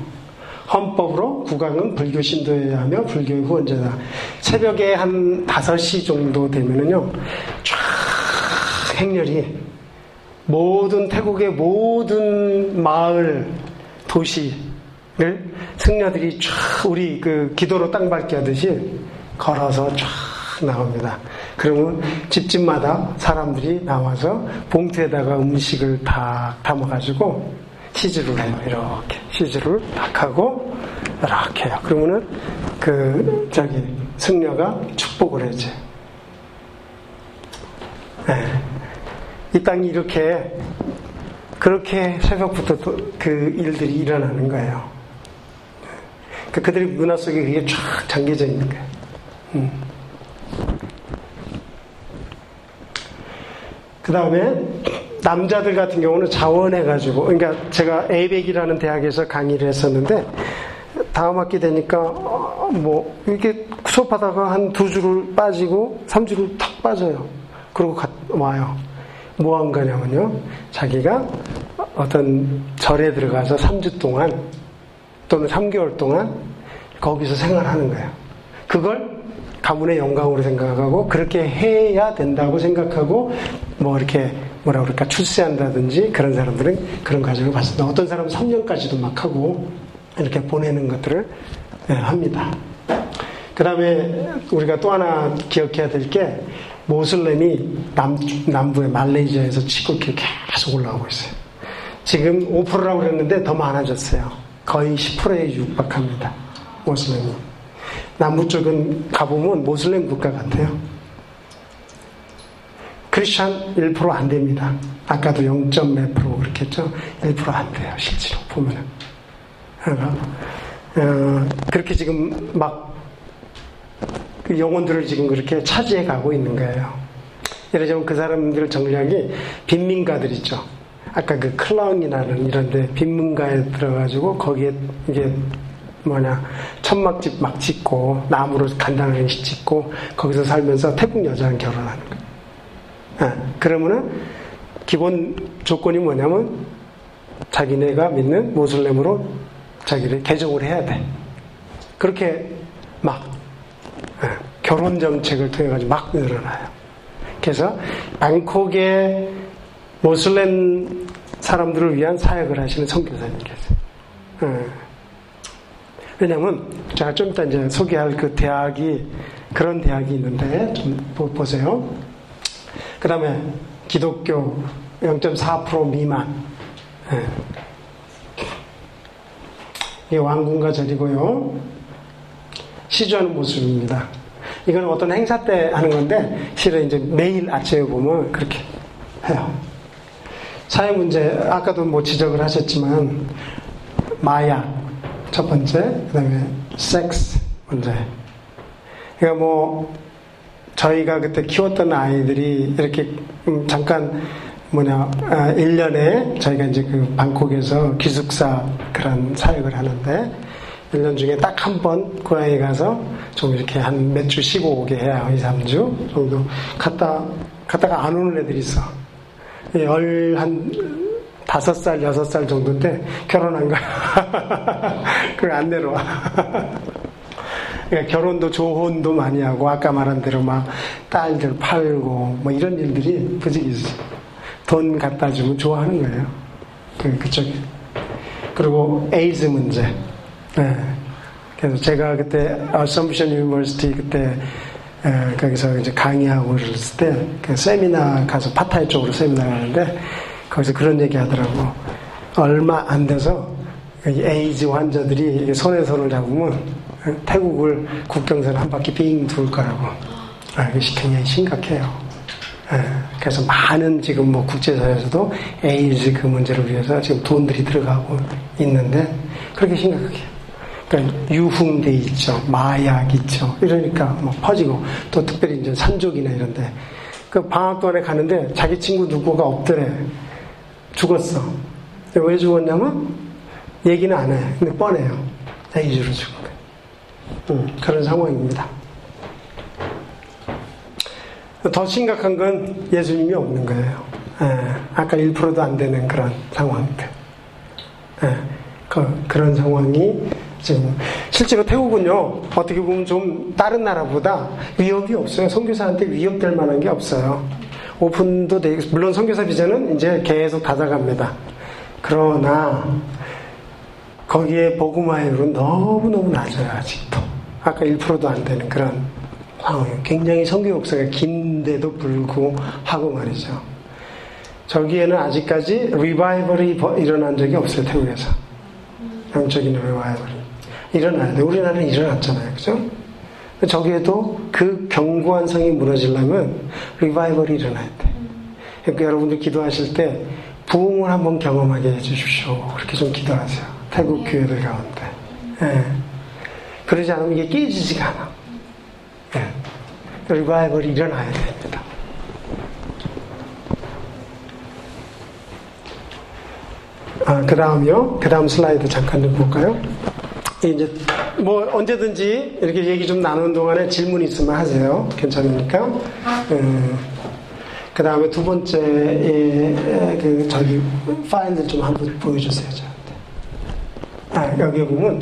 헌법으로 국왕은 불교 신도여야 하며 불교의 후원자다. 새벽에 한 5시 정도 되면은요, 쫙 행렬이 모든 태국의 모든 마을, 도시를 승려들이 쫙 우리 그 기도로 땅 밟기 하듯이 걸어서 쫙 나옵니다. 그러면 집집마다 사람들이 나와서 봉투에다가 음식을 다 담아가지고 시즈를 해요. 이렇게 시즈를 딱 하고 이렇게 해요. 그러면은 그 저기 승려가 축복을 해줘. 네. 이 땅이 이렇게 그렇게 새벽부터 그 일들이 일어나는 거예요. 그 그들의 문화 속에 그게 쫙 잠겨져 있는 거예요. 음. 그 다음에 남자들 같은 경우는 자원해가지고, 그러니까 제가 에이백이라는 대학에서 강의를 했었는데, 다음 학기 되니까, 어, 뭐, 이렇게 수업하다가 한 두 줄을 빠지고, 삼 줄을 탁 빠져요. 그러고 가, 와요. 뭐 한 거냐면요. 자기가 어떤 절에 들어가서 3주 동안 또는 3개월 동안 거기서 생활하는 거예요. 그걸 가문의 영광으로 생각하고 그렇게 해야 된다고 생각하고 뭐 이렇게 뭐라 그럴까 출세한다든지 그런 사람들은 그런 과정을 봤습니다. 어떤 사람은 3년까지도 막 하고 이렇게 보내는 것들을 네, 합니다. 그 다음에 우리가 또 하나 기억해야 될 게 모슬렘이 남, 남부의 말레이시아에서 치고 계속 올라오고 있어요. 지금 5%라고 그랬는데 더 많아졌어요. 거의 10%에 육박합니다. 모슬렘이. 남부 쪽은 가보면 모슬렘 국가 같아요. 크리스천 1%안 됩니다. 아까도 0.몇 프로 그렇게 했죠? 1%안 돼요. 실제로 보면은. 어, 그렇게 지금 막 그 영혼들을 지금 그렇게 차지해 가고 있는 거예요. 예를 들면 그 사람들 정략이 빈민가들 있죠. 아까 그 클라운이라는 이런데 빈문가에 들어가지고 거기에 이게 뭐냐 천막집 막 짓고 나무로 간단하게 짓고 거기서 살면서 태국 여자랑 결혼하는 거예요. 네. 그러면은 기본 조건이 뭐냐면 자기네가 믿는 모슬렘으로 자기를 개종을 해야 돼. 그렇게 막 네. 결혼 정책을 통해 가지고 막 늘어나요. 그래서 방콕의 모슬렘 사람들을 위한 사역을 하시는 선교사님께서. 네. 왜냐면 제가 좀 이따 이제 소개할 그 대학이 그런 대학이 있는데 좀 보세요. 그 다음에 기독교 0.4% 미만. 네. 이게 왕궁과 절이고요. 시주하는 모습입니다. 이건 어떤 행사 때 하는 건데 실은 이제 매일 아침에 보면 그렇게 해요. 사회 문제 아까도 뭐 지적을 하셨지만 마약 첫 번째, 그 다음에 섹스 문제. 그러니까 뭐 저희가 그때 키웠던 아이들이 이렇게 음, 잠깐 뭐냐, 1년에 아, 저희가 이제 그 방콕에서 기숙사 그런 사역을 하는데 1년 중에 딱 한 번 고향에 가서 좀 이렇게 한 몇 주 쉬고 오게 해야 2, 3주 정도 갔다, 갔다가 안 오는 애들이 있어. 열한 다섯 살, 여섯 살 정도인데 결혼한 거야. 그걸 안 내려와. 그러니까 결혼도 조혼도 많이 하고 아까 말한 대로 막 딸들 팔고 뭐 이런 일들이 부지기수. 돈 갖다 주면 좋아하는 거예요. 그, 그쪽에. 그리고 에이즈 문제. 네. 그래서 제가 그때 Assumption University 그때 에, 거기서 이제 강의하고 그랬을 때 그 세미나 가서 파타야 쪽으로 세미나 가는데 거기서 그런 얘기 하더라고. 얼마 안 돼서 에이즈 환자들이 손에 손을 잡으면 태국을 국경선 한 바퀴 빙돌 거라고. 아, 이것이 굉장히 심각해요. 예, 그래서 많은 지금 뭐 국제사회에서도 에이즈 그 문제를 위해서 지금 돈들이 들어가고 있는데 그렇게 심각하게. 그러니까 유흥돼 있죠. 마약 있죠. 이러니까 뭐 퍼지고 또 특별히 이제 산족이나 이런데 그 방학 동안에 가는데 자기 친구 누구가 없더래. 죽었어. 왜 죽었냐면 얘기는 안 해. 근데 뻔해요. 에이즈로 죽은 거예요. 음, 그런 상황입니다. 더 심각한 건 예수님이 없는 거예요. 예, 아까 1%도 안 되는 그런 상황들. 예, 그, 그런 상황이 지금 실제로 태국은요 어떻게 보면 좀 다른 나라보다 위협이 없어요. 선교사한테 위협될 만한 게 없어요. 오픈도 되고 물론 선교사 비자는 이제 계속 닫아갑니다. 그러나 거기에 복음화율은 너무너무 낮아요 아직도. 아까 1%도 안 되는 그런 상황이에요. 굉장히 선교 역사가 긴데도 불구하고 말이죠. 저기에는 아직까지 리바이벌이 일어난 적이 없어요 태국에서. 영적인 리바이벌이. 일어나야 돼. 우리나라는 일어났잖아요. 그죠? 저기에도 그 견고한 성이 무너지려면 리바이벌이 일어나야 돼. 그러니까 여러분들 기도하실 때 부흥을 한번 경험하게 해주십시오. 그렇게 좀 기도하세요. 태국 교회들 가운데. 예. 그러지 않으면 이게 깨지지가 않아. 예. 리바이벌이 일어나야 됩니다. 아, 그 다음이요. 그 다음 슬라이드 잠깐 좀 볼까요? 이제 뭐 언제든지 이렇게 얘기 좀 나누는 동안에 질문 있으면 하세요. 괜찮으니까. 음, 그 다음에 두 번째 그 저기 파일들 좀 한번 보여주세요 저한테. 아 여기 보면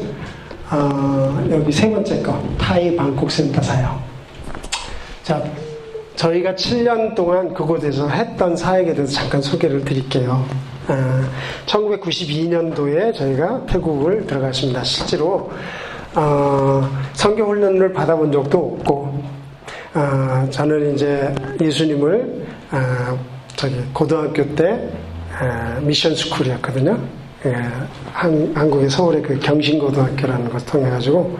어, 여기 세 번째 거 타이 방콕 센터 사역. 자 저희가 7년 동안 그곳에서 했던 사역에 대해서 잠깐 소개를 드릴게요. 1992년도에 아, 저희가 태국을 들어갔습니다. 실제로 어, 성교 훈련을 받아본 적도 없고 어, 저는 이제 예수님을 어, 저기 고등학교 때 미션 스쿨이었거든요. 예, 한, 한국의 서울의 그 경신고등학교라는 것을 통해 가지고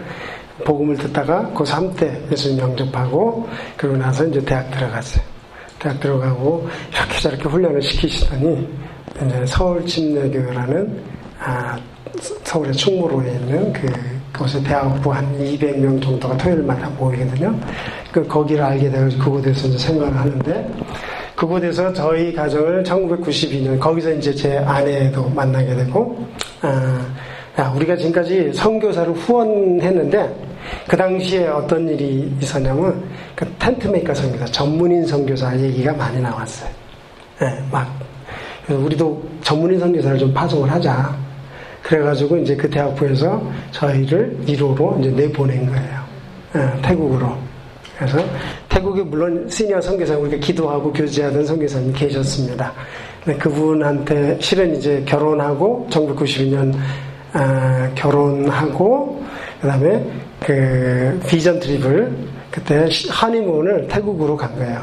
복음을 듣다가 고3 때 예수님 영접하고 그러고 나서 이제 대학 들어갔어요. 대학 들어가고 이렇게 저렇게 훈련을 시키시더니 서울 침례교라는 아, 서울의 충무로에 있는 그 그곳에 대학부 한 200명 정도가 토요일마다 모이거든요. 그 거기를 알게 되어서 그곳에서 이제 생활을 하는데 그곳에서 저희 가정을 1992년 거기서 이제 제 아내도 만나게 되고 아, 야, 우리가 지금까지 선교사를 후원했는데 그 당시에 어떤 일이 있었냐면 그 tent maker 선교사 전문인 선교사 얘기가 많이 나왔어요. 네, 막 우리도 전문인 선교사를 좀 파송을 하자. 그래가지고 이제 그 대학부에서 저희를 1호로 이제 내보낸 거예요. 예, 태국으로. 그래서 태국에 물론 시니어 선교사 우리가 기도하고 교제하던 선교사님 계셨습니다. 그분한테 실은 이제 결혼하고 1992년 아, 결혼하고 그다음에 그 비전 트립을 그때 하니문을 태국으로 간 거예요.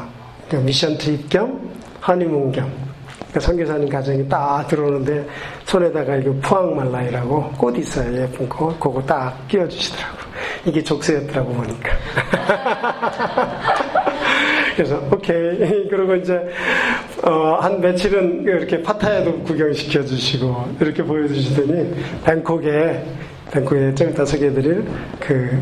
그 미션 트립 겸 하니문 겸. 그 선교사님 가정이 딱 들어오는데 손에다가 이거 푸앙말라이라고 꽃 있어요. 예쁜 꽃. 그거 딱 끼워주시더라고 이게 족쇄였더라고 보니까. 그래서 오케이. 그리고 이제 어, 한 며칠은 이렇게 파타야도 구경시켜 주시고 이렇게 보여주시더니 뱅콕에 뱅콕에 좀 이따 소개해드릴 그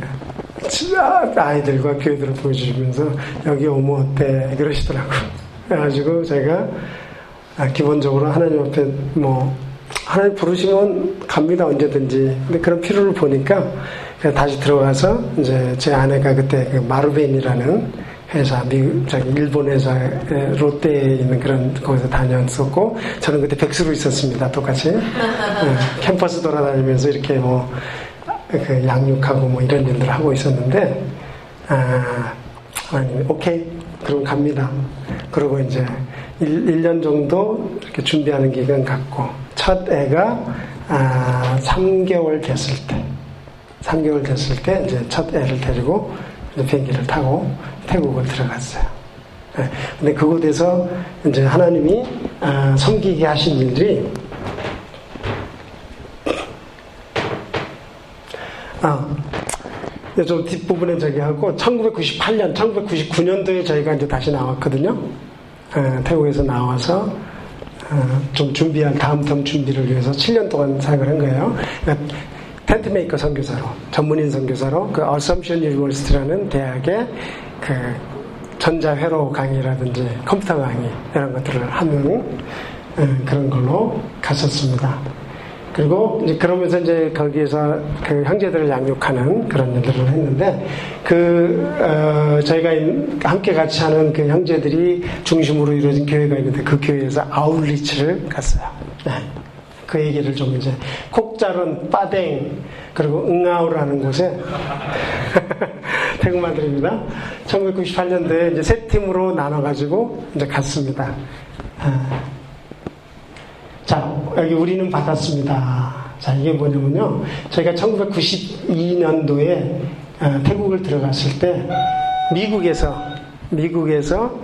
아이들과 교회들을 보여주시면서 여기 오면 어때? 그러시더라고 그래가지고 제가 아, 기본적으로 하나님 앞에 뭐 하나님 부르시면 갑니다 언제든지. 근데 그런 필요를 보니까 다시 들어가서 이제 제 아내가 그때 그 마르벤이라는 회사, 미국, 일본 회사 롯데에 있는 그런 거기서 다녔었고 저는 그때 백수로 있었습니다. 똑같이 네, 캠퍼스 돌아다니면서 이렇게 뭐 그 양육하고 뭐 이런 일들을 하고 있었는데 아, 아니 오케이 그럼 갑니다. 그리고 이제 1, 년 정도 이렇게 준비하는 기간 갖고 첫 애가 아, 3개월 됐을 때 3개월 됐을 때 이제 첫 애를 데리고 비행기를 타고 태국을 들어갔어요. 네. 근데 그곳에서 이제 하나님이 아, 섬기게 하신 일들이 아, 좀 뒷부분에 저기 하고 1998년, 1999년도에 저희가 이제 다시 나왔거든요. 어, 태국에서 나와서 어, 좀 준비한 다음 term 준비를 위해서 7년 동안 사역을 한 거예요. 그러니까 tent maker 선교사로 전문인 선교사로 그 Assumption University라는 대학의 그 전자회로 강의라든지 컴퓨터 강의 이런 것들을 하는 어, 그런 걸로 갔었습니다. 그리고 그러면서 이제 거기에서 그 형제들을 양육하는 그런 일들을 했는데 그 어, 저희가 함께 같이 하는 그 형제들이 중심으로 이루어진 교회가 있는데 그 교회에서 아울리치를 갔어요. 네. 그 얘기를 좀 이제 콕자론 빠댕 그리고 응아우라는 곳에 태국말들입니다. 1998년도에 이제 세 팀으로 나눠가지고 이제 갔습니다. 아. 자, 여기 우리는 받았습니다. 자, 이게 뭐냐면요. 저희가 1992년도에 어, 태국을 들어갔을 때 미국에서 미국에서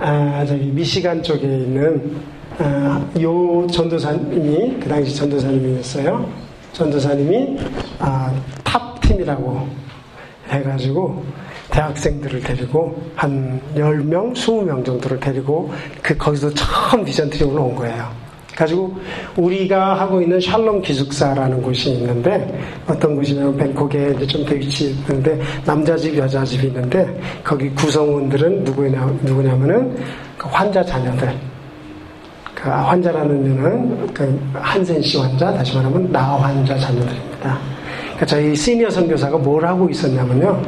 아, 저기 미시간 쪽에 있는 아, 요 전도사님이 그 당시 전도사님이었어요. 전도사님이 아, 탑 팀이라고 해가지고 대학생들을 데리고 한 10명, 20명 정도를 데리고 그 거기서 처음 비전 트립을 온 거예요. 가지고 우리가 하고 있는 샬롬 기숙사라는 곳이 있는데 어떤 곳이냐면 뱅콕에 이제 좀 위치 있는데 남자 집 여자 집이 있는데 거기 구성원들은 누구냐 누구냐면은 그 환자 자녀들 그 환자라는 데는 그 한센 씨 환자 다시 말하면 나 환자 자녀들입니다. 그러니까 저희 시니어 선교사가 뭘 하고 있었냐면요.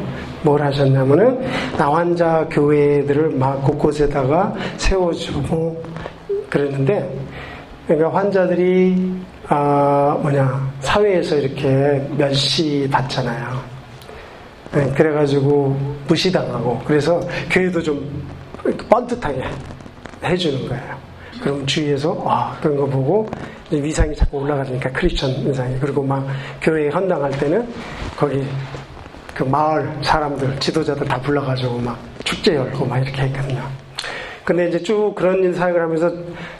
뭘 하셨냐면은 나 환자 교회들을 막 곳곳에다가 세워주고 그랬는데 그러니까 환자들이 아 뭐냐 사회에서 이렇게 멸시 받잖아요. 네, 그래가지고 무시당하고 그래서 교회도 좀 뻔듯하게 해주는 거예요. 그럼 주위에서 와 그런 거 보고 위상이 자꾸 올라가니까 크리스천 위상이 그리고 막 교회에 헌당할 때는 거기 그 마을 사람들 지도자들 다 불러가지고 막 축제 열고 막 이렇게 했거든요. 근데 이제 쭉 그런 일 사역을 하면서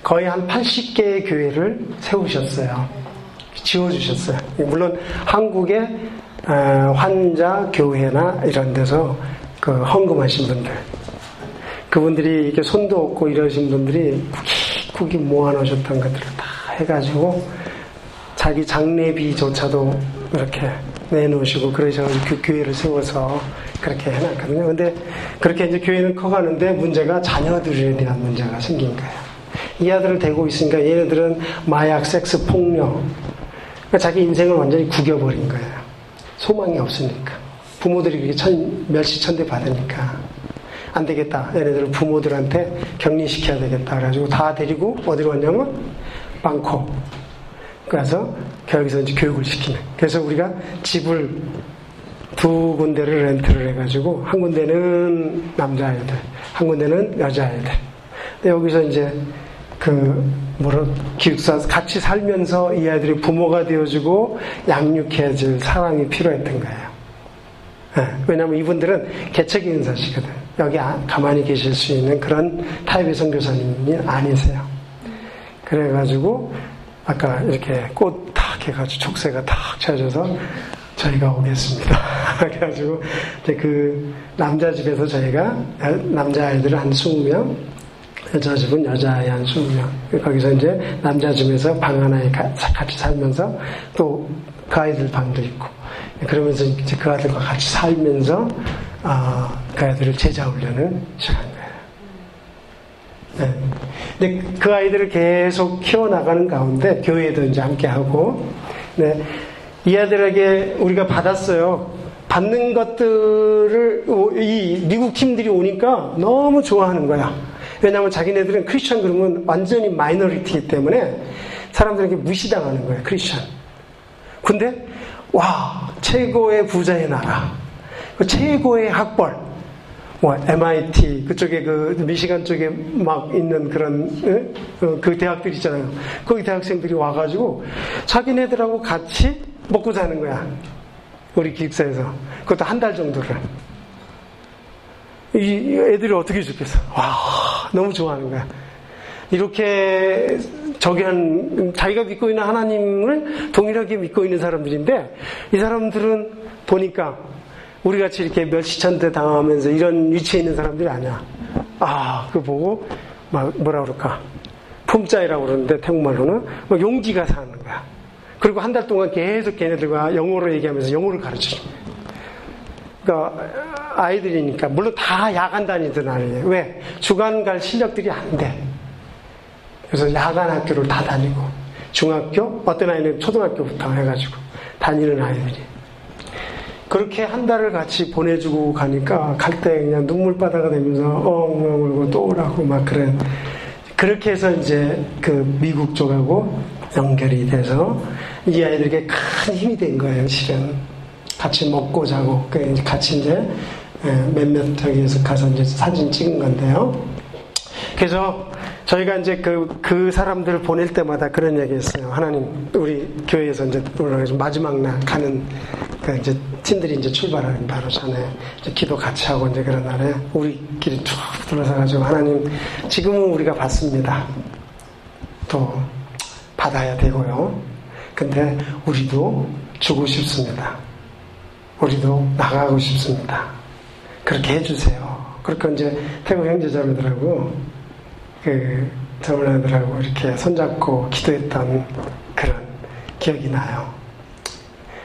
거의 한 80개의 교회를 세우셨어요. 지어주셨어요. 물론 한국의 어, 환자 교회나 이런 데서 그 헌금하신 분들, 그분들이 이렇게 손도 없고 이러신 분들이 국이 모아놓으셨던 것들을 다 해가지고 자기 장례비조차도 이렇게 내놓으시고 그러셔가지고 그 교회를 세워서 그렇게 해놨거든요. 근데 그렇게 이제 교회는 커가는데 문제가 자녀들에 대한 문제가 생긴 거예요. 이 아들을 대고 있으니까 얘네들은 마약, 섹스, 폭력. 그러니까 자기 인생을 완전히 구겨버린 거예요. 소망이 없으니까. 부모들이 그게 천, 멸시천대 받으니까. 안 되겠다. 얘네들을 부모들한테 격리시켜야 되겠다. 그래가지고 다 데리고 어디로 왔냐면, 방콕. 그래서 거기서 이제 교육을 시키는. 그래서 우리가 집을 두 군데를 렌트를 해가지고 한 군데는 남자아이들, 한 군데는 여자아이들. 여기서 이제 그 뭐라 기숙사 같이 살면서 이 아이들이 부모가 되어주고 양육해줄 사랑이 필요했던 거예요. 네, 왜냐하면 이분들은 개척 인사시거든. 여기 아, 가만히 계실 수 있는 그런 타입의 선교사님이 아니세요. 그래가지고 아까 이렇게 꽃 탁 해가지고 촉새가 탁 쳐져서 저희가 오겠습니다. 그래가지고 이제 그 남자 집에서 저희가 남자 아이들 한 20명, 여자 집은 여자아이 한 20명. 거기서 이제 남자 집에서 방 하나에 같이 살면서 또 그 아이들 방도 있고 그러면서 이제 그 아들과 같이 살면서 아, 그 아이들을 제자 훈련을 시작한 거예요. 네. 근데 그 아이들을 계속 키워나가는 가운데 교회도 이제 함께 하고 네. 이 아들에게 우리가 받았어요. 받는 것들을 이 미국 팀들이 오니까 너무 좋아하는 거야. 왜냐하면 자기네들은 크리스천 그러면 완전히 마이너리티이기 때문에 사람들에게 무시당하는 거예요. 크리스천. 근데 와 최고의 부자의 나라, 그 최고의 학벌, 뭐 MIT 그쪽에 그 미시간 쪽에 막 있는 그런 어, 그 대학들 있잖아요. 거기 대학생들이 와가지고 자기네들하고 같이 먹고 사는 거야. 우리 기숙사에서. 그것도 한 달 정도를. 이 애들이 어떻게 죽겠어? 와, 너무 좋아하는 거야. 이렇게 저기 한, 자기가 믿고 있는 하나님을 동일하게 믿고 있는 사람들인데, 이 사람들은 보니까 우리 같이 이렇게 멸시천 대 당하면서 이런 위치에 있는 사람들이 아니야. 아, 그거 보고, 막 뭐라 그럴까. 품자이라고 그러는데, 태국말로는, 용기가 사는 거야. 그리고 한 달 동안 계속 걔네들과 영어로 얘기하면서 영어를 가르쳐 줘. 그러니까 아이들이니까 물론 다 야간 다니던 아이예요. 왜? 주간 갈 실력들이 안 돼. 그래서 야간 학교를 다 다니고 중학교 어떤 아이는 초등학교부터 해가지고 다니는 아이들이 그렇게 한 달을 같이 보내주고 가니까 갈 때 그냥 눈물바다가 되면서 엉엉 울고 또 오라고 막 그런 그렇게 해서 이제 그 미국 쪽하고 연결이 돼서 이 아이들에게 큰 힘이 된 거예요, 실은. 같이 먹고 자고, 같이 이제 예, 몇몇 저기에서 가서 이제 사진 찍은 건데요. 그래서 저희가 이제 그, 그 사람들을 보낼 때마다 그런 얘기 했어요. 하나님, 우리 교회에서 이제 마지막 날 가는 그 이제 팀들이 이제 출발하는 바로 전에 기도 같이 하고 이제 그런 날에 우리끼리 쭉 둘러서가지고 하나님, 지금은 우리가 받습니다. 또 받아야 되고요. 근데 우리도 주고 싶습니다. 우리도 나가고 싶습니다. 그렇게 해주세요. 그렇게 이제 태국 형제자매들하고 그 젊은 아들하고 이렇게 손잡고 기도했던 그런 기억이 나요.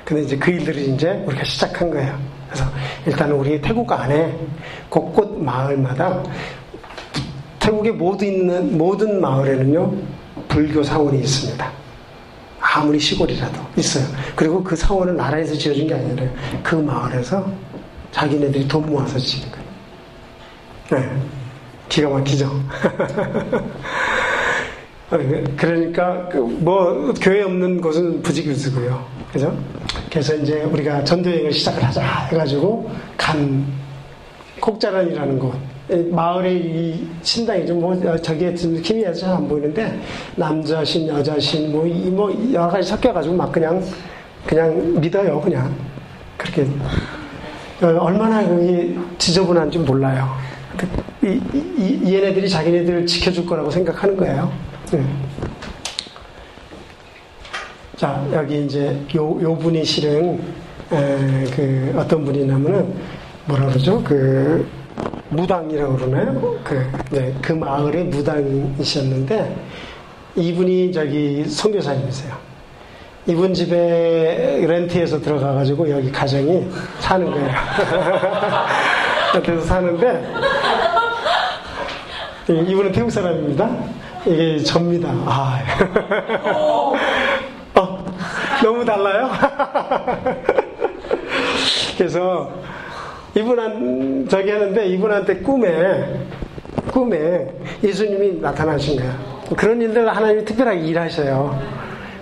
근데 이제 그 일들을 이제 우리가 시작한 거예요. 그래서 일단 우리 태국 안에 곳곳 마을마다 태국의 있는 모든 마을에는요 불교 사원이 있습니다. 아무리 시골이라도 있어요. 그리고 그 사원은 나라에서 지어준 게 아니라 그 마을에서 자기네들이 돈 모아서 지은 거예요. 네. 기가 막히죠. 어, 그러니까 그뭐 교회 없는 곳은 부지기수고요. 그죠? 그래서 이제 우리가 전도 여행을 시작을 하자 해가지고 간 콕자란이라는 곳 마을의 이 신당이죠. 뭐 저기에 지금 키위에서 잘 안 보이는데 남자신 여자신 뭐, 뭐 여러 가지 섞여가지고 막 그냥 그냥 믿어요 그냥 그렇게 어, 얼마나 그게 지저분한지 몰라요. 그, 이, 이, 이 얘네들이 자기네들 지켜줄 거라고 생각하는 거예요. 응. 자, 여기 이제 요, 요 분이 실은, 에, 그, 어떤 분이냐면은, 뭐라 그러죠? 그, 무당이라고 그러나요? 그, 네, 그 마을의 무당이셨는데, 이분이 저기 선교사님이세요. 이분 집에 렌트해서 들어가가지고 여기 가정이 사는 거예요. 그래서 사는데, 이분은 태국 사람입니다. 이게 접니다. 아. 어, 너무 달라요? 그래서 이분한 저기 하는데 이분한테 꿈에 꿈에 예수님이 나타나신 거야. 그런 일들 하나님이 특별하게 일하셔요.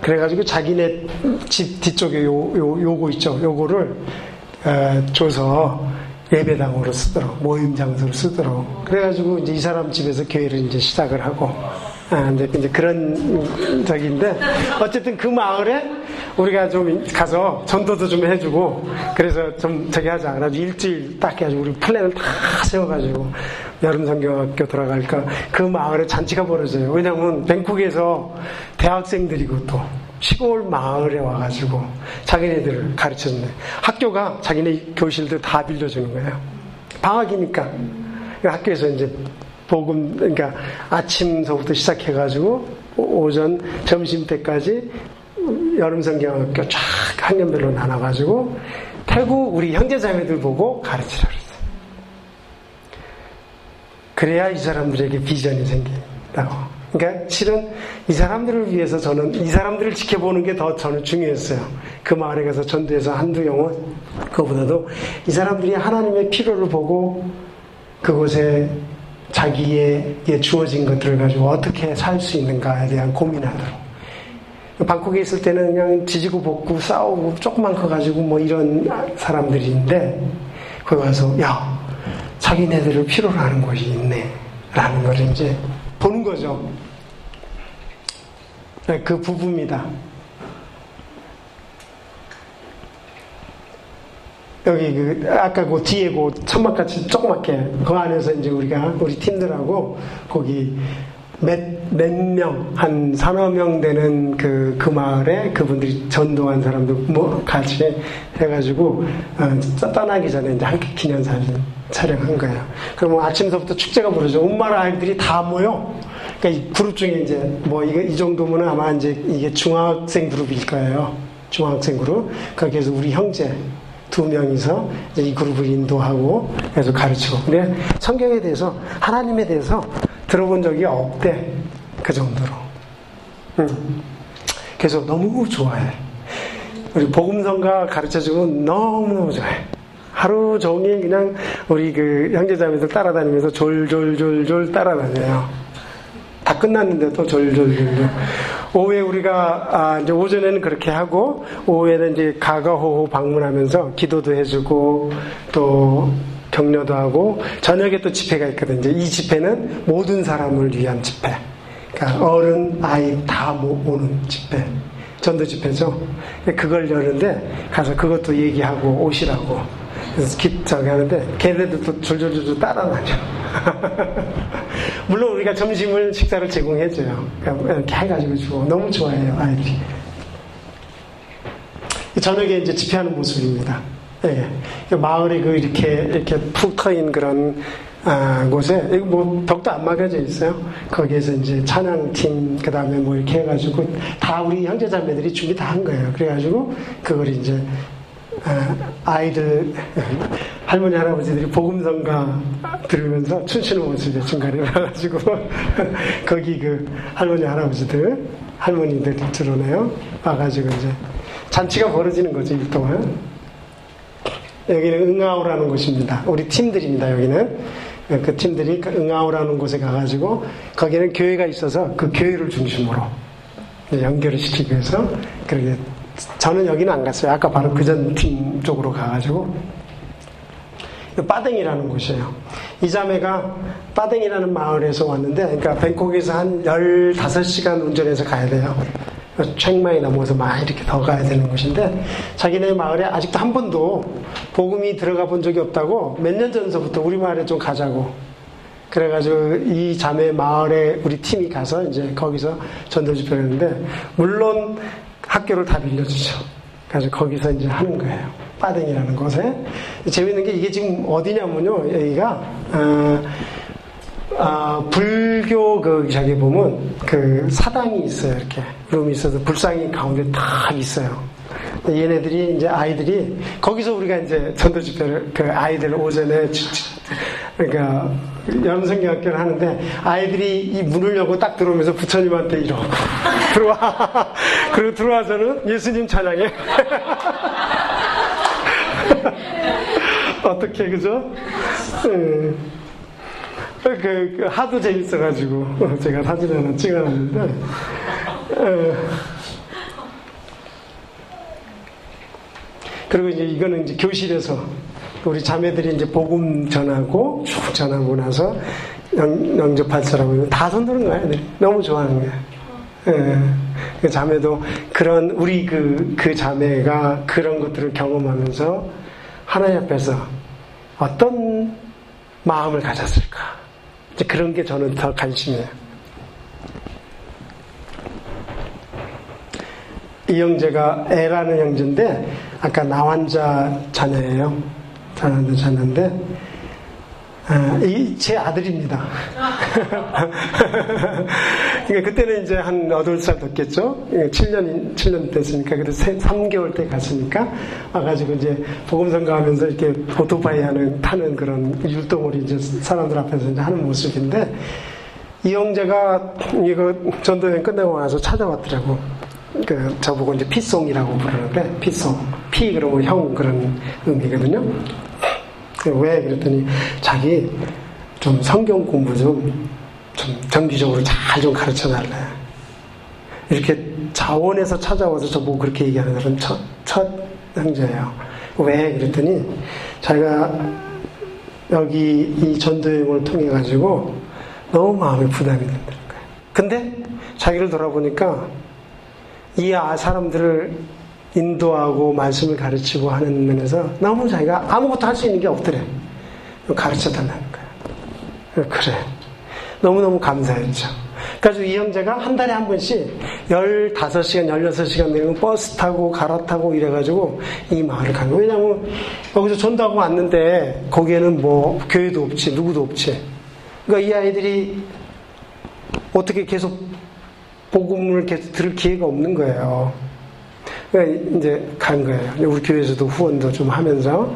그래가지고 자기네 집 뒤쪽에 요, 요, 요거 있죠. 요거를 어, 줘서 예배당으로 쓰도록 모임 장소로 쓰도록 그래가지고 이제 이 사람 집에서 교회를 이제 시작을 하고 아, 이제, 이제 그런 적인데 어쨌든 그 마을에 우리가 좀 가서 전도도 좀 해주고 그래서 좀 저기 하자 그래서 일주일 딱 해가지고 우리 플랜을 다 세워가지고 여름 성경학교 들어갈까 그 마을에 잔치가 벌어져요 왜냐면 뱅콕에서 대학생들이고 또 시골 마을에 와가지고 자기네들을 가르쳐주네. 학교가 자기네 교실들 다 빌려주는 거예요. 방학이니까. 학교에서 이제 복음, 그러니까 아침서부터 시작해가지고 오전, 점심 때까지 여름 성경학교 쫙 학년별로 나눠가지고 태국 우리 형제자매들 보고 가르치라 그랬어요. 그래야 이 사람들에게 비전이 생긴다고. 그러니까 실은 이 사람들을 위해서 저는 이 사람들을 지켜보는 게 더 저는 중요했어요. 그 마을에 가서 전도해서 한두 영혼 그거보다도 이 사람들이 하나님의 필요를 보고 그곳에 자기에게 주어진 것들을 가지고 어떻게 살 수 있는가에 대한 고민하도록. 방콕에 있을 때는 그냥 지지고 볶고 싸우고 조금만 커가지고 뭐 이런 사람들인데 거기 가서 야 자기네들을 필요로 하는 곳이 있네 라는 걸 이제 보는 거죠. 네, 그 부부입니다. 여기 그 아까 그 뒤에 그 천막같이 조그맣게 그 안에서 이제 우리가 우리 팀들하고 거기 몇몇명한 서너 명 되는 그, 그 마을에 그분들이 전도한 사람들 뭐 같이 해가지고 어, 떠나기 전에 이제 함께 기념사진 촬영한 거예요. 그러면 아침서부터 축제가 벌어져. 온마을 아이들이 다 모여. 그러니까 이 그룹 중에 이제 뭐 이게 이 정도면 아마 이제 이게 중학생 그룹일 거예요. 중학생 그룹. 거기에서 우리 형제 두 명이서 이 그룹을 인도하고 그래서 가르치고. 근데 성경에 대해서 하나님에 대해서 들어본 적이 없대. 그 정도로. 응. 그래서 너무 좋아해. 우리 복음성가 가르쳐주고 너무너무 좋아해. 하루 종일 그냥 우리 그 형제자매들 따라다니면서 졸졸졸졸 따라다녀요. 다 끝났는데도 졸졸졸졸. 오후에 우리가 아 이제 오전에는 그렇게 하고 오후에는 이제 가가호호 방문하면서 기도도 해주고 또 격려도 하고 저녁에 또 집회가 있거든요. 이 집회는 모든 사람을 위한 집회. 그러니까 어른 아이 다 오는 집회. 전도 집회죠. 그걸 여는데 가서 그것도 얘기하고 오시라고. 그래서 기, 저기 하는데 걔네들도 또 줄줄줄 따라다녀. 물론 우리가 점심을 식사를 제공해줘요. 그러니까 이렇게 해가지고 주고 너무 좋아해요 아이들이. 저녁에 이제 집회하는 모습입니다. 예. 그 마을이 그 이렇게 이렇게 푹 트인 그런 아, 곳에 뭐 벽도 안 막아져 있어요. 거기에서 이제 찬양팀 그다음에 뭐 이렇게 해가지고 다 우리 형제자매들이 준비 다 한 거예요. 그래가지고 그걸 이제 아, 이들 할머니 할아버지들이 복음성가 들으면서 춤추는 모습이 중간에 나가지고 거기 그 할머니 할아버지들 할머니들 들어오네요. 와가지고 이제 잔치가 벌어지는 거죠 일 동안. 여기는 응아오라는 곳입니다. 우리 팀들입니다. 여기는 그 팀들이 그 응아오라는 곳에 가가지고 거기는 교회가 있어서 그 교회를 중심으로 연결을 시키기 위해서 그렇게 저는 여기는 안 갔어요. 아까 바로 그전팀 쪽으로 가가지고 빠댕이라는 곳이에요. 이 자매가 빠댕이라는 마을에서 왔는데, 그러니까 뱅콕에서 한 15시간 운전해서 가야 돼요. 책마이 넘어서 막 이렇게 더 가야 되는 곳인데, 자기네 마을에 아직도 한 번도 복음이 들어가 본 적이 없다고 몇 년 전서부터 우리 마을에 좀 가자고. 그래가지고 이 자매 마을에 우리 팀이 가서 이제 거기서 전도 집회를 했는데, 물론 학교를 다 빌려주죠. 그래서 거기서 이제 하는 거예요. 빠댕이라는 곳에. 재밌는 게 이게 지금 어디냐면요. 여기가, 어, 어, 불교 그 저기 보면 그 사당이 있어요. 이렇게. 룸이 있어서 불상이 가운데 다 있어요. 얘네들이 이제 아이들이 거기서 우리가 이제 전도 집회를 그 아이들 오전에 그러니까 연성경학교를 하는데 아이들이 이 문을 열고 딱 들어오면서 부처님한테 이러고 들어와 그리고 들어와서는 예수님 찬양해 어떻게 그죠? 음. 그, 그, 하도 재밌어가지고 제가 사진 하나 찍어놨는데 어. 그리고 이제 이거는 이제 교실에서 우리 자매들이 이제 복음 전하고 쭉 전하고 나서 영, 접할 사람은 다 손드는 거야. 애들이. 너무 좋아하는 거야. 예. 그 자매도 그런 우리 그, 그 자매가 그런 것들을 경험하면서 하나님 앞에서 어떤 마음을 가졌을까. 이제 그런 게 저는 더 관심이에요. 이 형제가 애라는 형제인데 아까 나 환자 자녀예요. 자녀인데 자녀인데 아, 이제 아들입니다. 그러니까 그때는 이제 한 8살 됐겠죠? 7년, 7년 됐으니까, 그래서 3개월 때 갔으니까, 와가지고 이제 복음성가 하면서 이렇게 오토바이 하는, 타는 그런 율동을 이제 사람들 앞에서 이제 하는 모습인데, 이 형제가 이거 전도여행 끝내고 나서 찾아왔더라고. 그, 저보고 이제 피송이라고 부르는데, 피송. 피, 그러면 형 그런 의미거든요. 왜? 그랬더니 자기 좀 성경 공부 좀, 좀 정기적으로 잘 좀 가르쳐 달래. 이렇게 자원에서 찾아와서 저보고 그렇게 얘기하는 사람은 첫, 첫 형제예요. 왜? 그랬더니 자기가 여기 이 전도여행을 통해 가지고 너무 마음에 부담이 된다는 거예요. 근데 자기를 돌아보니까 이 아, 사람들을 인도하고 말씀을 가르치고 하는 면에서 너무 자기가 아무것도 할 수 있는 게 없더래. 가르쳐 달라는 거야. 그래. 너무너무 감사했죠. 그래서 이 형제가 한 달에 한 번씩 15시간, 16시간 내는 버스 타고 갈아타고 이래가지고 이 마을을 가는 거예요. 왜냐면 여기서 전도하고 왔는데 거기에는 뭐 교회도 없지, 누구도 없지. 그러니까 이 아이들이 어떻게 계속 복음을 계속 들을 기회가 없는 거예요. 그러니까 이제 간 거예요. 우리 교회에서도 후원도 좀 하면서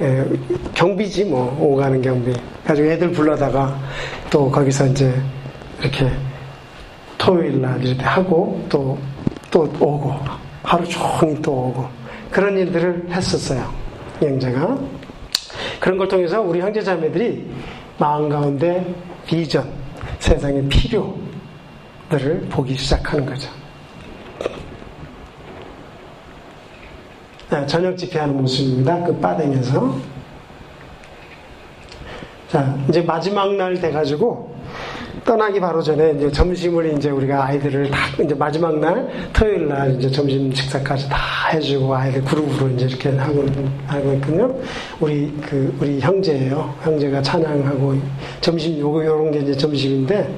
예, 경비지 뭐 오가는 경비. 가지고 애들 불러다가 또 거기서 이제 이렇게 토요일 날 이렇게 하고 또 또 오고 하루 종일 또 오고 그런 일들을 했었어요. 영자가 그런 걸 통해서 우리 형제 자매들이 마음 가운데 비전, 세상의 필요 들을 보기 시작하는 거죠. 네, 저녁 집회하는 모습입니다. 그 빠댕에서. 자, 이제 마지막 날 돼가지고 떠나기 바로 전에 이제 점심을 이제 우리가 아이들을 다 이제 마지막 날 토요일 날 이제 점심 식사까지 다 해주고 아이들 그룹으로 이제 이렇게 하고 하고 있거든요. 우리 그 우리 형제예요. 형제가 찬양하고 점심 요거 요런 게 이제 점심인데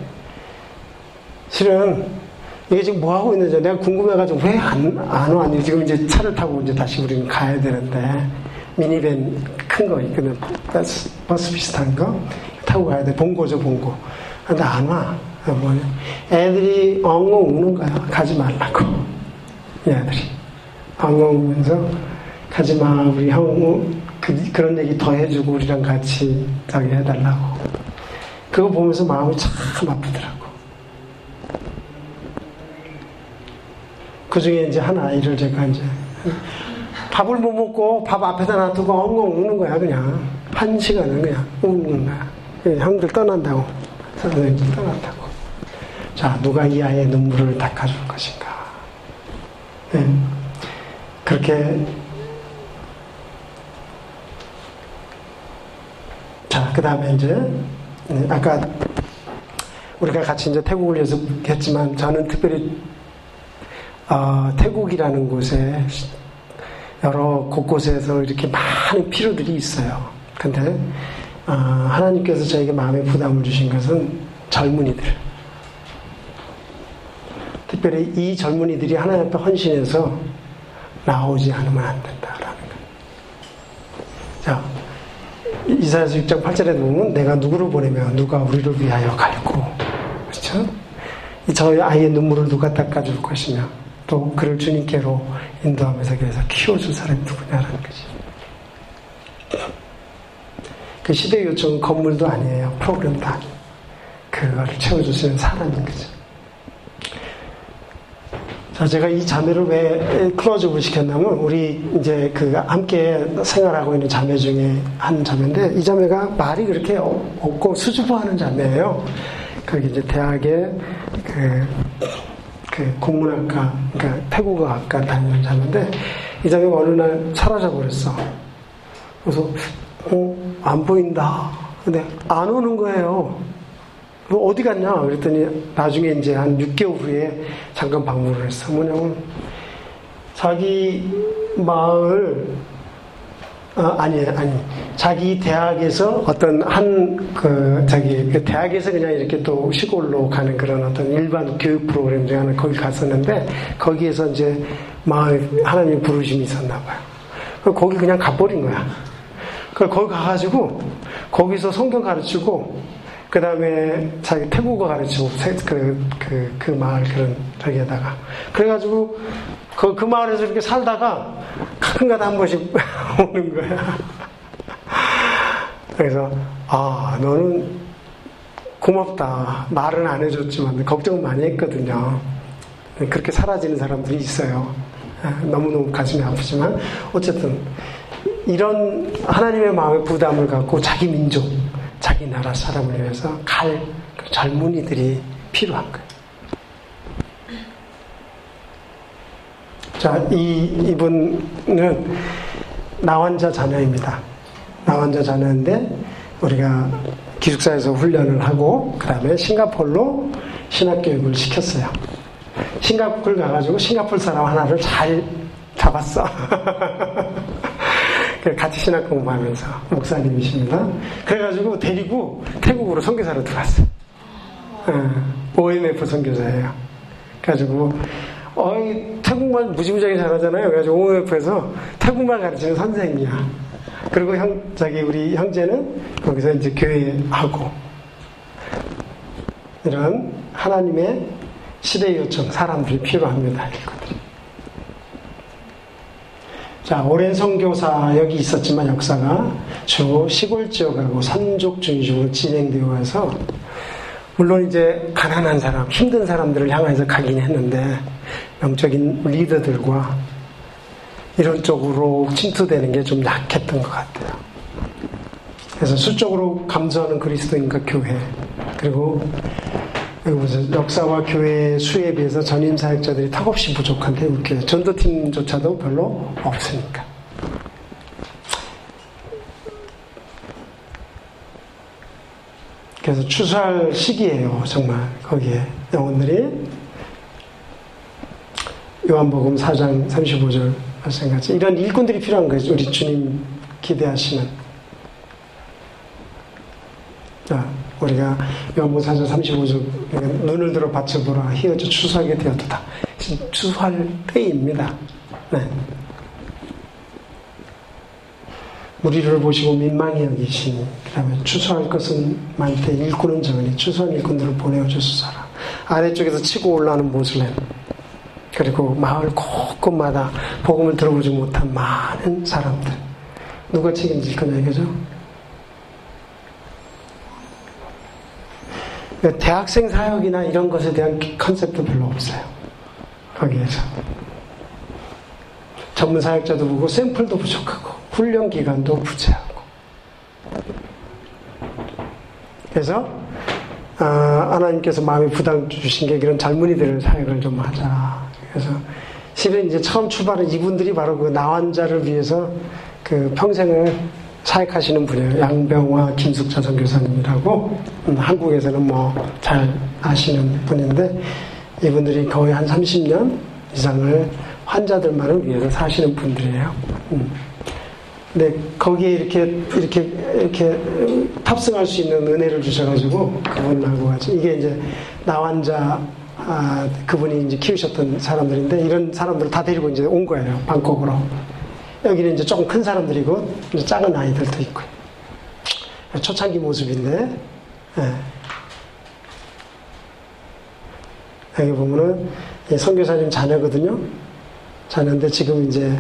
실은 이게 지금 뭐 하고 있는지 내가 궁금해가지고 왜 안안 왔니? 지금 이제 차를 타고 이제 다시 우리는 가야 되는데 미니밴 큰 거 있거든. 버스, 버스 비슷한 거 타고 가야 돼. 본고죠, 본고. 근데 안 와. 뭐 애들이 엉엉 우는 거야. 가지 말라고. 얘들이. 엉엉 우면서 가지 마. 우리 형 그, 그런 얘기 더 해주고 우리랑 같이 저기 해달라고. 그거 보면서 마음이 참 아프더라고. 그 중에 이제 한 아이를 제가 이제 밥을 못 먹고 밥 앞에다 놔두고 엉엉 우는 거야, 그냥. 한 시간은 그냥 우는 거야. 형들 떠난다고. 선생님 떠난다고. 자, 누가 이 아이의 눈물을 닦아줄 것인가. 네. 그렇게 자, 그 다음에 이제, 네, 아까 우리가 같이 이제 태국을 연습했지만 저는 특별히 어, 태국이라는 곳에 여러 곳곳에서 이렇게 많은 필요들이 있어요. 근데 어, 하나님께서 저에게 마음의 부담을 주신 것은 젊은이들. 특별히 이 젊은이들이 하나님 앞에 헌신해서 나오지 않으면 안 된다라는 거. 자, 이사야서 6장 8절에 보면 내가 누구를 보내면 누가 우리를 위하여 갈고 그렇죠? 저희 아이의 눈물을 누가 닦아줄 것이며 또 그를 주님께로 인도하면서 그래서 키워줄 사람이 누구냐라는 거지. 그 시대 요청은 건물도 아니에요. 프로그램도 아니에요. 그거를 채워주시는 사람인 거죠. 자, 제가 이 자매를 왜 클로즈업을 시켰냐면, 우리 이제 그 함께 생활하고 있는 자매 중에 한 자매인데, 이 자매가 말이 그렇게 없고 수줍어 하는 자매예요. 거기 이제 대학에 그, 그 국문학과, 그러니까 태국어학과 다니는 자매인데, 이 자매가 어느 날 사라져 버렸어. 그래서, 어, 안 보인다. 근데 안 오는 거예요. 어디 갔냐? 그랬더니 나중에 이제 한 6개월 후에 잠깐 방문을 했어. 뭐냐면 자기 마을 아, 아니 아니 자기 대학에서 어떤 한 그 자기 그 대학에서 그냥 이렇게 또 시골로 가는 그런 어떤 일반 교육 프로그램 중에 하나 거기 갔었는데 거기에서 이제 마을 하나님 부르심이 있었나 봐요. 거기 그냥 가버린 거야. 그 거기 가가지고 거기서 성경 가르치고 그 다음에 자기 태국어 가르치고 그, 그, 그 마을 그런 저기에다가 그래가지고 그, 그 마을에서 이렇게 살다가 가끔가다 한 번씩 오는 거야. 그래서 아 너는 고맙다 말은 안 해줬지만 걱정 많이 했거든요. 그렇게 사라지는 사람들이 있어요. 너무너무 가슴이 아프지만 어쨌든 이런 하나님의 마음의 부담을 갖고 자기 민족 자기 나라 사람을 위해서 갈그 젊은이들이 필요한 거예요. 자, 이, 이분은 나환자 자녀입니다. 나환자 자녀인데, 우리가 기숙사에서 훈련을 하고, 그 다음에 싱가폴로 신학교육을 시켰어요. 싱가폴 가가지고 싱가폴 사람 하나를 잘 잡았어. 그 같이 신학 공부하면서 목사님이십니다. 그래가지고 데리고 태국으로 선교사로 들어갔어 요. OMF 선교사예요. 그래가지고 어이 태국말 무지무지하게 잘하잖아요. 그래가지고 OMF에서 태국말 가르치는 선생이야. 그리고 형 자기 우리 형제는 거기서 이제 교회 하고 이런 하나님의 시대 요청 사람들이 필요합니다. 자, 오랜 선교사 여기 있었지만 역사가 주 시골 지역하고 산족 중심으로 진행되어 와서 물론 이제 가난한 사람, 힘든 사람들을 향해서 가긴 했는데 영적인 리더들과 이런 쪽으로 침투되는 게 좀 약했던 것 같아요. 그래서 수적으로 감소하는 그리스도인과 교회 그리고 역사와 교회 수에 비해서 전임 사역자들이 턱없이 부족한데 웃겨요. 전도팀조차도 별로 없으니까. 그래서 추수할 시기예요. 정말 거기에 영혼들이 요한복음 4장 35절 말씀같이 이런 일꾼들이 필요한 거죠. 우리 주님 기대하시는. 우리가 요한복음 4장 35절 눈을 들어 받쳐보라 히어져 추수하게 되었다. 추수할 때입니다. 네. 우리를 보시고 민망히 여기시니 그다음에 추수할 것은 많대 일꾼은 적으니 추수한 일꾼들을 보내어 주소서라 아래쪽에서 치고 올라오는 모슬렘 그리고 마을 곳곳마다 복음을 들어보지 못한 많은 사람들 누가 책임질 거냐 이거죠? 대학생 사역이나 이런 것에 대한 컨셉도 별로 없어요. 거기에서. 전문 사역자도 보고 샘플도 부족하고 훈련 기간도 부재하고. 그래서 아, 하나님께서 마음에 부담 주신 게 이런 젊은이들 사역을 좀 하자. 그래서 실은 이제 처음 출발은 이분들이 바로 그 나환자를 위해서 그 평생을 사역하시는 분이에요. 양병화 김숙자 선교사님이라고 음, 한국에서는 뭐 잘 아시는 분인데 이분들이 거의 한 30년 이상을 환자들만을 위해서 사시는 분들이에요. 음. 근데 거기에 이렇게 이렇게 이렇게 탑승할 수 있는 은혜를 주셔가지고 그분하고 같이 이게 이제 나 환자 아, 그분이 이제 키우셨던 사람들인데 이런 사람들을 다 데리고 이제 온 거예요 방콕으로. 여기는 이제 조금 큰 사람들이고 이제 작은 아이들도 있고요. 초창기 모습인데 예. 여기 보면은 선교사님 자녀거든요. 자녀인데 지금 이제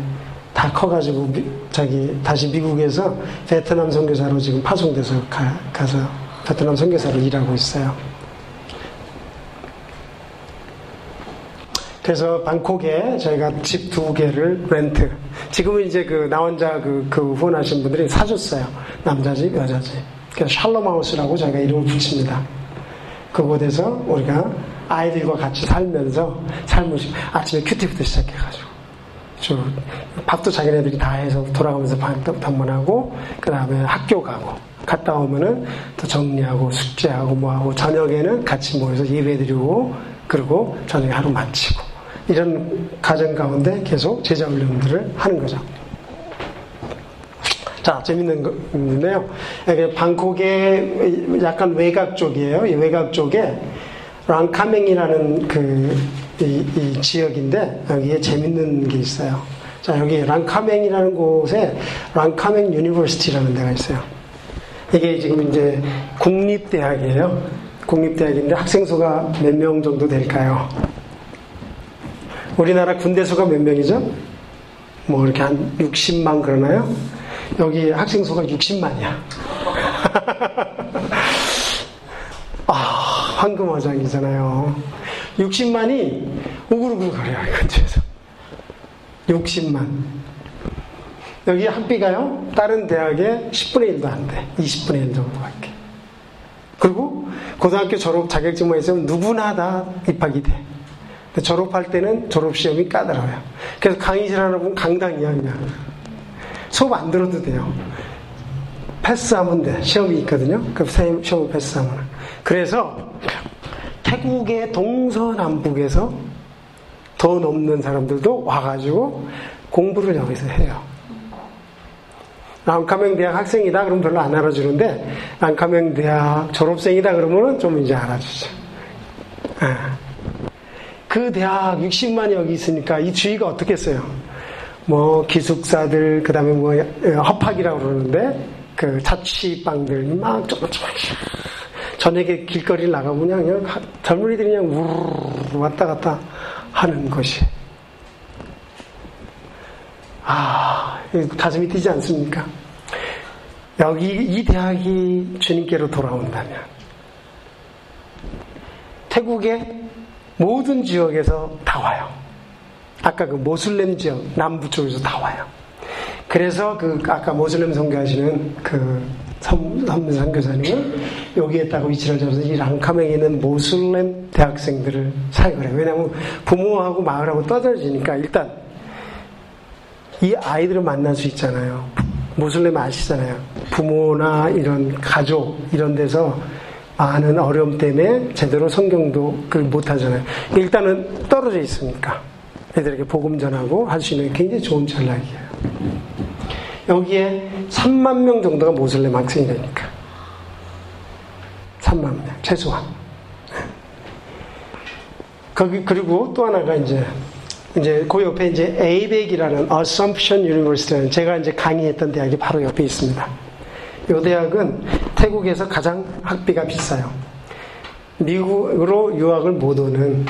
다 커가지고 미, 자기 다시 미국에서 베트남 선교사로 지금 파송돼서 가, 가서 베트남 선교사로 일하고 있어요. 그래서 방콕에 저희가 집 두 개를 렌트. 지금은 이제 그 나원자 그, 그 후원하신 분들이 사줬어요. 남자 집, 여자 집. 그래서 샬롬하우스라고 저희가 이름을 붙입니다. 그곳에서 우리가 아이들과 같이 살면서 삶을 아침에 큐티부터 시작해가지고 저 밥도 자기네들이 다 해서 돌아가면서 방문하고 그 다음에 학교 가고 갔다 오면은 또 정리하고 숙제하고 뭐하고 저녁에는 같이 모여서 예배드리고 그리고 저녁에 하루 마치고 이런 가정 가운데 계속 제자 훈련들을 하는 거죠. 자, 재밌는 건데요. 방콕의 약간 외곽 쪽이에요. 이 외곽 쪽에 랑카맹이라는 그, 이, 이 지역인데, 여기에 재밌는 게 있어요. 자, 여기 랑카맹이라는 곳에 랑카맹 University라는 데가 있어요. 이게 지금 이제 국립대학이에요. 국립대학인데 학생 수가 몇 명 정도 될까요? 우리나라 군대 수가 몇 명이죠? 뭐 이렇게 한 60만 그러나요? 여기 학생 수가 60만이야. 아, 황금어장이잖아요. 60만이 우글우글 거려요, 이 근처에서. 60만. 여기 학비가요, 다른 대학의 10분의 1도 안 돼. 20분의 1 정도밖에. 그리고 고등학교 졸업 자격증만 있으면 누구나 다 입학이 돼. 졸업할 때는 졸업시험이 까다로워요. 그래서 강의실 하나 보면 강당이야, 그냥. 수업 안 들어도 돼요. 패스하면 돼. 시험이 있거든요. 그 시험을 패스하면. 그래서 태국의 동서남북에서 더 넘는 사람들도 와가지고 공부를 여기서 해요. 랑카명 대학 학생이다 그러면 별로 안 알아주는데 랑카명 대학 졸업생이다 그러면 좀 이제 알아주죠. 아. 그 대학 60만이 여기 있으니까 이 주위가 어떻겠어요? 뭐 기숙사들 그다음에 뭐 허팍이라고 그러는데 그 자취방들 막 저녁에 길거리를 나가면 그냥, 젊은이들이 그냥 우르르 왔다 갔다 하는 것이 아 가슴이 뛰지 않습니까? 여기 이 대학이 주님께로 돌아온다면 태국의 모든 지역에서 다 와요. 아까 그 모슬렘 지역 남부 쪽에서 다 와요. 그래서 그 아까 모슬렘 선교하시는 그 선문 선교사님은 여기에다가 위치를 잡아서 이 랑카맹에 있는 모슬렘 대학생들을 사역을 해요. 왜냐하면 부모하고 마을하고 떠들어지니까 일단 이 아이들을 만날 수 있잖아요. 모슬렘 아시잖아요. 부모나 이런 가족 이런 데서 많은 어려움 때문에 제대로 성경도 그 못하잖아요. 일단은 떨어져 있으니까 애들에게 복음 전하고 할 수 있는 굉장히 좋은 전략이에요. 여기에 3만 명 정도가 모슬렘 학생이 되니까 3만 명 최소한. 거기 그리고 또 하나가 이제 이제 그 옆에 이제 ABEC이라는 Assumption University라는 제가 이제 강의했던 대학이 바로 옆에 있습니다. 이 대학은 태국에서 가장 학비가 비싸요. 미국으로 유학을 못 오는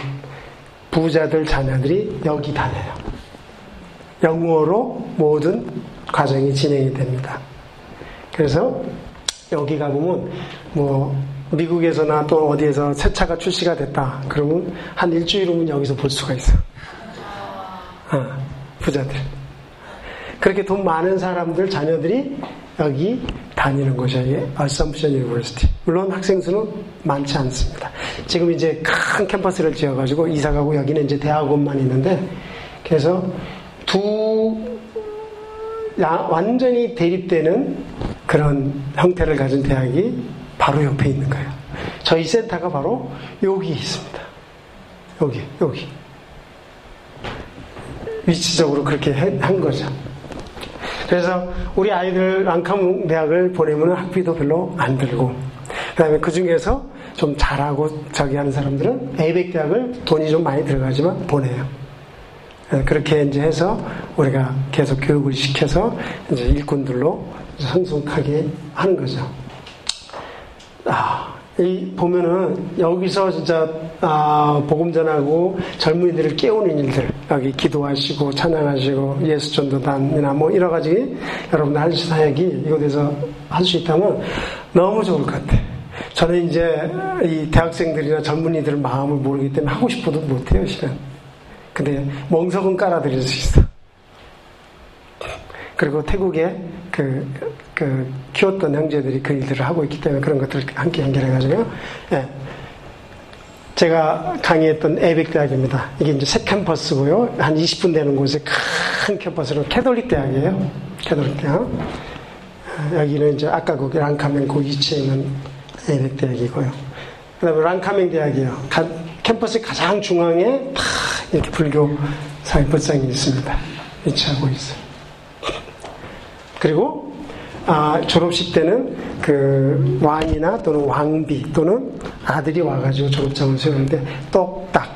부자들 자녀들이 여기 다녀요. 영어로 모든 과정이 진행이 됩니다. 그래서 여기 가보면 뭐 미국에서나 또 어디에서 새 차가 출시가 됐다. 그러면 한 일주일 후면 여기서 볼 수가 있어. 어, 부자들. 그렇게 돈 많은 사람들 자녀들이 여기 다니는 곳이에요. Assumption University. 물론 학생 수는 많지 않습니다. 지금 이제 큰 캠퍼스를 지어가지고 이사 가고 여기는 이제 대학원만 있는데 그래서 두 야, 완전히 대립되는 그런 형태를 가진 대학이 바로 옆에 있는 거예요. 저희 센터가 바로 여기 있습니다. 여기, 여기. 위치적으로 그렇게 한 거죠. 그래서 우리 아이들 랑카몽 대학을 보내면 학비도 별로 안 들고, 그 다음에 그 중에서 좀 잘하고 저기 하는 사람들은 에이백 대학을 돈이 좀 많이 들어가지만 보내요. 네, 그렇게 이제 해서 우리가 계속 교육을 시켜서 이제 일꾼들로 성숙하게 하는 거죠. 아, 이 보면은 여기서 진짜 아, 복음 전하고 젊은이들을 깨우는 일들 여기 기도하시고 찬양하시고 예수 전도단이나 뭐 여러 가지 여러분들 할 사역이 이곳에서 할 수 있다면 너무 좋을 것 같아. 저는 이제 이 대학생들이나 젊은이들 마음을 모르기 때문에 하고 싶어도 못해요, 실은. 근데 멍석은 깔아드릴 수 있어. 그리고 태국에 그, 그, 키웠던 형제들이 그 일들을 하고 있기 때문에 그런 것들을 함께 연결해가지고요. 예. 제가 강의했던 ABAC 대학입니다. 이게 이제 새 캠퍼스고요. 한 20분 되는 곳에 큰 캠퍼스로 캐톨릭 대학이에요. 캐톨릭 대학. 아, 여기는 이제 아까 그 랑카멘 그 위치에 있는 ABAC 대학이고요. 그 다음에 랑카멘 대학이에요. 캠퍼스 가장 중앙에 탁 이렇게 불교 사회법상이 있습니다. 위치하고 있어요. 그리고 아, 졸업식 때는 그 왕이나 또는 왕비 또는 아들이 와가지고 졸업장을 세우는데 똑딱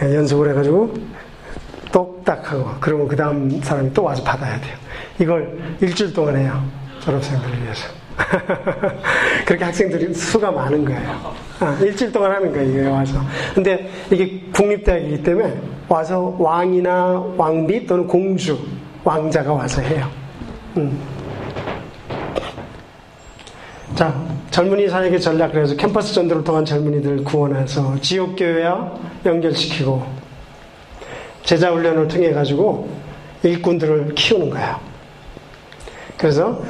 연습을 해가지고 똑딱 하고 그러면 그 다음 사람이 또 와서 받아야 돼요. 이걸 일주일 동안 해요. 졸업생들을 위해서. 그렇게 학생들이 수가 많은 거예요. 아, 일주일 동안 하는 거예요, 이게 와서. 근데 이게 국립대학이기 때문에 와서 왕이나 왕비 또는 공주, 왕자가 와서 해요. 음. 자, 젊은이 사역의 전략, 그래서 캠퍼스 전도를 통한 젊은이들 구원해서 지역교회와 연결시키고 제자 훈련을 통해 가지고 일꾼들을 키우는 거예요. 그래서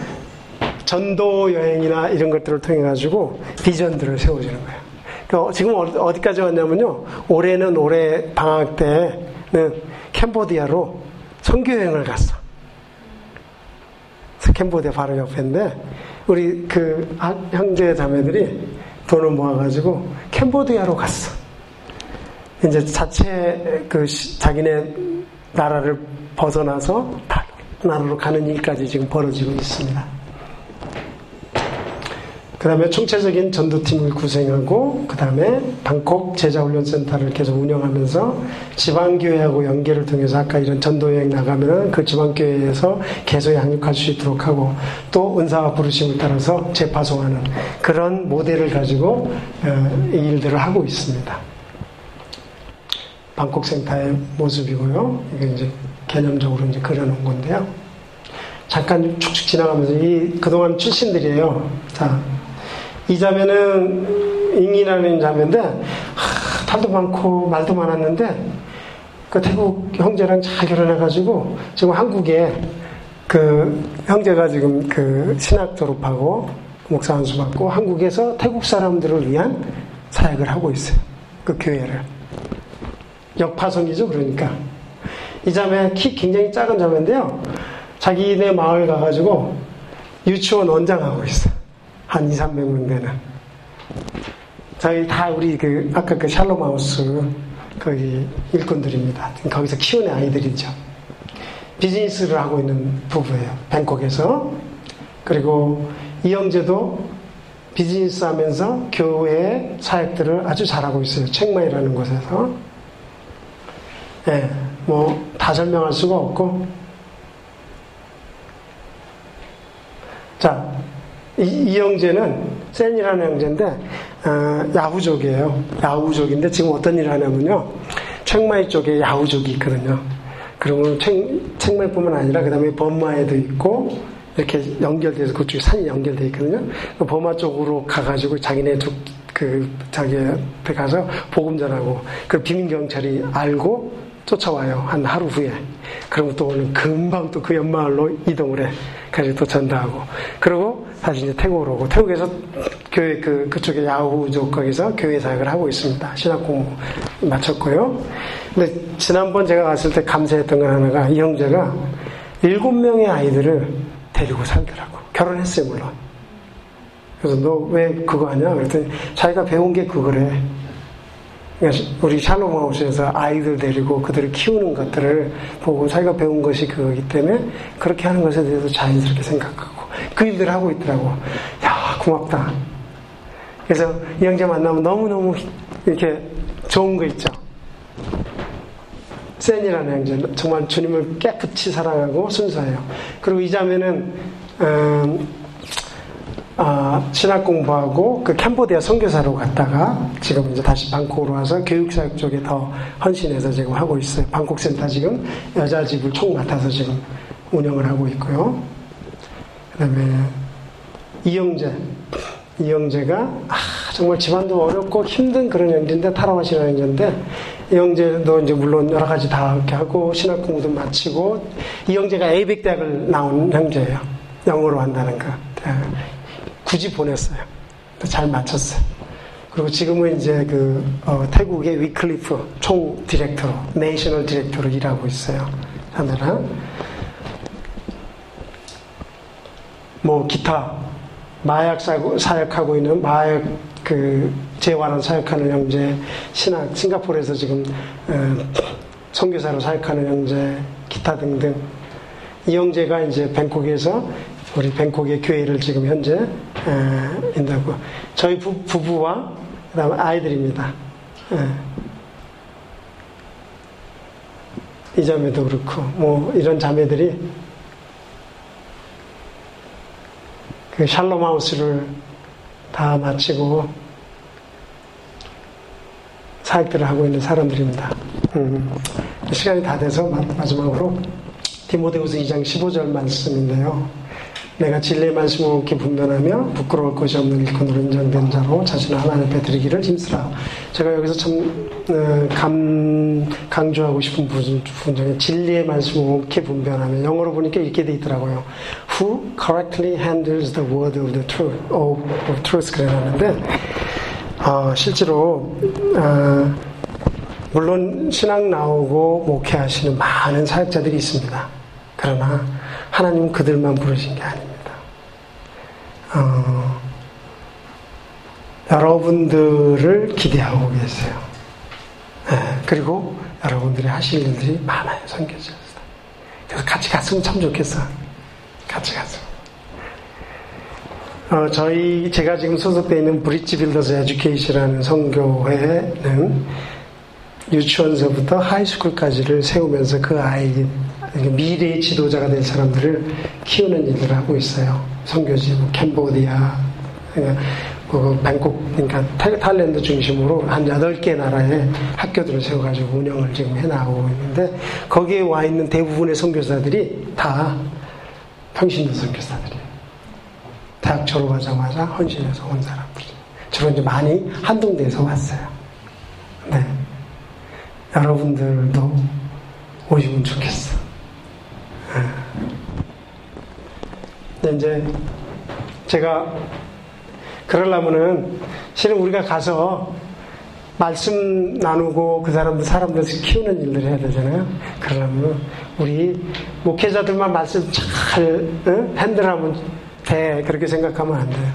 전도 여행이나 이런 것들을 통해 가지고 비전들을 세워주는 거예요. 그러니까 지금 어디까지 왔냐면요. 올해는 올해 방학 때는 캄보디아로 선교 여행을 갔어. 캄보디아 바로 옆인데 우리 그 형제 자매들이 돈을 모아가지고 캄보디아로 갔어. 이제 자체 그 자기네 나라를 벗어나서 다른 나라로 가는 일까지 지금 벌어지고 있습니다. 그 다음에 총체적인 전도팀을 구성하고 그 다음에 방콕 제자훈련센터를 계속 운영하면서 지방교회하고 연계를 통해서 아까 이런 전도여행 나가면 그 지방교회에서 계속 양육할 수 있도록 하고 또 은사와 부르심을 따라서 재파송하는 그런 모델을 가지고 어, 이 일들을 하고 있습니다. 방콕 센터의 모습이고요. 이게 이제 개념적으로 이제 그려놓은 건데요. 잠깐 축축 지나가면서 이 그동안 출신들이에요. 자, 이 자매는 잉이라는 자매인데 하, 탈도 많고 말도 많았는데 그 태국 형제랑 잘 결혼해가지고 지금 한국에 그 형제가 지금 그 신학 졸업하고 목사 한수 받고 한국에서 태국 사람들을 위한 사역을 하고 있어요. 그 교회를. 역파송이죠, 그러니까. 이 자매 키 굉장히 작은 자매인데요. 자기네 마을 가가지고 유치원 원장하고 있어요. 한 2, 300명 되는. 저희 다 우리 그, 아까 그 샬롬하우스 거기 일꾼들입니다. 거기서 키우는 아이들이죠. 비즈니스를 하고 있는 부부예요. 뱅콕에서. 그리고 이 형제도 비즈니스 하면서 교회 사역들을 아주 잘하고 있어요. 책마이라는 곳에서. 예, 뭐다 설명할 수가 없고 자 이, 이 형제는 센이라는 형제인데 어, 야후족이에요. 야후족인데 지금 어떤 일을 하냐면요. 책마이 쪽에 야후족이 있거든요. 그러면 책, 책마이뿐만 아니라 그 다음에 범마에도 있고 이렇게 연결돼서 그쪽에 산이 연결돼 있거든요. 그 버마 쪽으로 가가지고 자기네 쪽, 그, 자기 앞에 가서 복음 전하고, 그 비민 경찰이 알고 쫓아와요. 한 하루 후에. 그러면 또 오늘 금방 또 그 연마을로 이동을 해. 그래서 또 전달하고. 그리고 다시 이제 태국으로 오고. 태국에서 교회, 그, 그쪽에 야후족 거기서 교회 사역을 하고 있습니다. 신학 공부 마쳤고요. 근데 지난번 제가 갔을 때 감사했던 건 하나가 이 형제가 일곱 명의 아이들을 데리고 살더라고. 결혼했어요, 물론. 그래서 너 왜 그거 하냐? 그랬더니 자기가 배운 게 그거래. 그러니까 우리 샬롬 하우스에서 아이들 데리고 그들을 키우는 것들을 보고 자기가 배운 것이 그거기 때문에 그렇게 하는 것에 대해서 자연스럽게 생각하고 그 일들을 하고 있더라고. 야, 고맙다. 그래서 이 형제 만나면 너무너무 이렇게 좋은 거 있죠. 센이라는 형제 정말 주님을 깨끗이 사랑하고 순수해요. 그리고 이 자매는 음, 아, 신학 공부하고 그 캄보디아 선교사로 갔다가 지금 이제 다시 방콕으로 와서 교육사역 쪽에 더 헌신해서 지금 하고 있어요. 방콕 센터 지금 여자 집을 총 맡아서 지금 운영을 하고 있고요. 그 다음에 이영재, 이영재가 아, 정말 집안도 어렵고 힘든 그런 형제인데 타락하시는 형제인데 이 형제도 이제 물론 여러 가지 다 이렇게 하고 신학 공부도 마치고 이 형제가 ABAC 대학을 나온 형제예요. 영어로 한다는 거. 굳이 보냈어요. 잘 마쳤어요. 그리고 지금은 이제 그 어, 태국의 위클리프 총 디렉터로, national director로 일하고 있어요. 하늘은 뭐 기타 마약 사역하고 있는 마약 그 재활원 사역하는 형제, 신학 싱가포르에서 지금 어, 선교사로 사역하는 형제, 기타 등등 이 형제가 이제 뱅콕에서 우리 뱅콕의 교회를 지금 현재 에, 인다고 저희 부, 부와 그다음에 아이들입니다. 에. 이 자매도 그렇고 뭐 이런 자매들이 그 샬롬 하우스를 다 마치고 사역들을 하고 있는 사람들입니다. 음, 시간이 다 돼서 마지막으로 디모데후서 2장 15절 말씀인데요. 내가 진리의 말씀을 옳게 분별하며 부끄러울 것이 없는 일꾼으로 인정된 자로 자신을 하나님 앞에 드리기를 힘쓰라. 제가 여기서 참 어, 감, 강조하고 싶은 부분 중에 진리의 말씀을 옳게 분별하며 영어로 보니까 이렇게 돼 있더라고요. Who correctly handles the word of the truth, of, of truth 그래놨는데 어, 실제로 어, 물론 신앙 나오고 목회하시는 많은 사역자들이 있습니다. 그러나 하나님은 그들만 부르신 게 아닙니다. 어, 여러분들을 기대하고 계세요. 네, 그리고 여러분들이 하실 일들이 많아요, 선교지에서. 그래서 같이 갔으면 참 좋겠어. 같이 갔으면. 어, 저희, 제가 지금 소속되어 있는 브릿지 빌더스 에듀케이션이라는 성교회는 유치원서부터 하이스쿨까지를 세우면서 그 아이 미래의 지도자가 될 사람들을 키우는 일을 하고 있어요. 선교지, 뭐 캄보디아, 그 뱅콕, 그러니까 타일랜드 중심으로 한 8개 나라의 학교들을 세워가지고 운영을 지금 해나가고 있는데 거기에 와 있는 대부분의 선교사들이 다 평신도 선교사들이에요. 대학 졸업하자마자 헌신해서 온 사람들이. 주로 이제 많이 한동대에서 왔어요. 네. 여러분들도 오시면 좋겠어. 근데 이제 제가 그러려면은 실은 우리가 가서 말씀 나누고 그 사람들 사람들 키우는 일을 해야 되잖아요. 그러려면 우리 목회자들만 말씀 잘 응? 핸들하면 돼 그렇게 생각하면 안 돼요.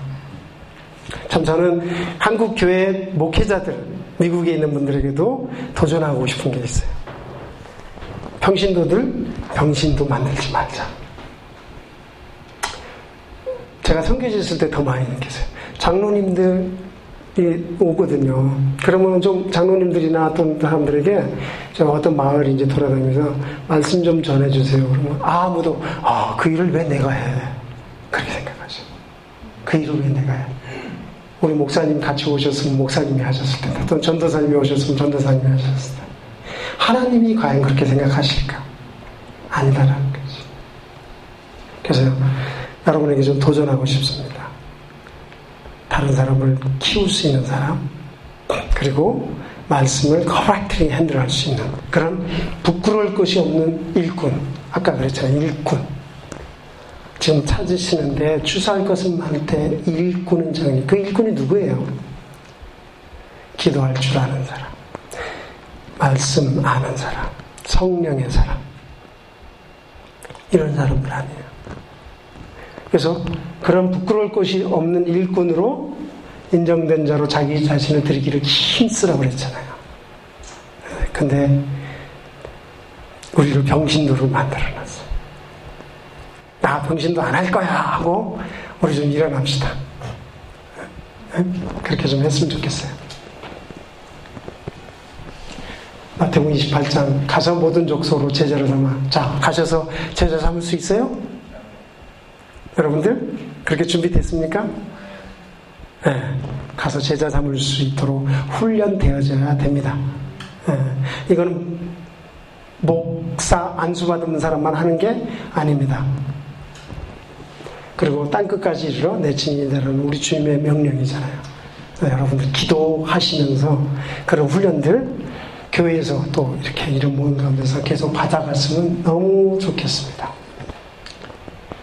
참 저는 한국 교회 목회자들 미국에 있는 분들에게도 도전하고 싶은 게 있어요. 평신도들 병신도 만들지 말자. 제가 성교지 있을 때 더 많이 느꼈어요. 장로님들 오거든요. 그러면 좀 장로님들이나 어떤 사람들에게 저 어떤 마을 이제 돌아다니면서 말씀 좀 전해주세요. 그러면 아무도 아 그 일을 왜 내가 해? 그렇게 생각하죠. 그 일을 왜 내가 해? 우리 목사님 같이 오셨으면 목사님이 하셨을 텐데, 또 전도사님이 오셨으면 전도사님이 하셨을 텐데. 하나님이 과연 그렇게 생각하실까? 아니다라는 거지. 그래서 여러분에게 좀 도전하고 싶습니다. 다른 사람을 키울 수 있는 사람, 그리고 말씀을 correctly 핸들할 수 있는 그런 부끄러울 것이 없는 일꾼. 아까 그랬잖아요. 일꾼. 지금 찾으시는데 주사할 것은 많대 일꾼은 정리. 그 일꾼이 누구예요? 기도할 줄 아는 사람. 말씀 아는 사람. 성령의 사람. 이런 사람들 아니에요. 그래서 그런 부끄러울 것이 없는 일꾼으로 인정된 자로 자기 자신을 드리기를 힘쓰라고 그랬잖아요. 근데 우리를 병신도로 만들어놨어요. 나 병신도 안 할 거야 하고 우리 좀 일어납시다. 그렇게 좀 했으면 좋겠어요. 마태복음 28장 가서 모든 족속으로 제자를 삼아 자 가셔서 제자 삼을 수 있어요? 여러분들 그렇게 준비됐습니까? 네, 가서 제자 삼을 수 있도록 훈련되어져야 됩니다. 네, 이거는 목사 안수 받은 사람만 하는 게 아닙니다. 그리고 땅 끝까지 이르러 내 증인이 되라는 우리 주님의 명령이잖아요. 네, 여러분들 기도하시면서 그런 훈련들 교회에서 또 이렇게 이런 모임 가운데서 계속 받아갔으면 너무 좋겠습니다.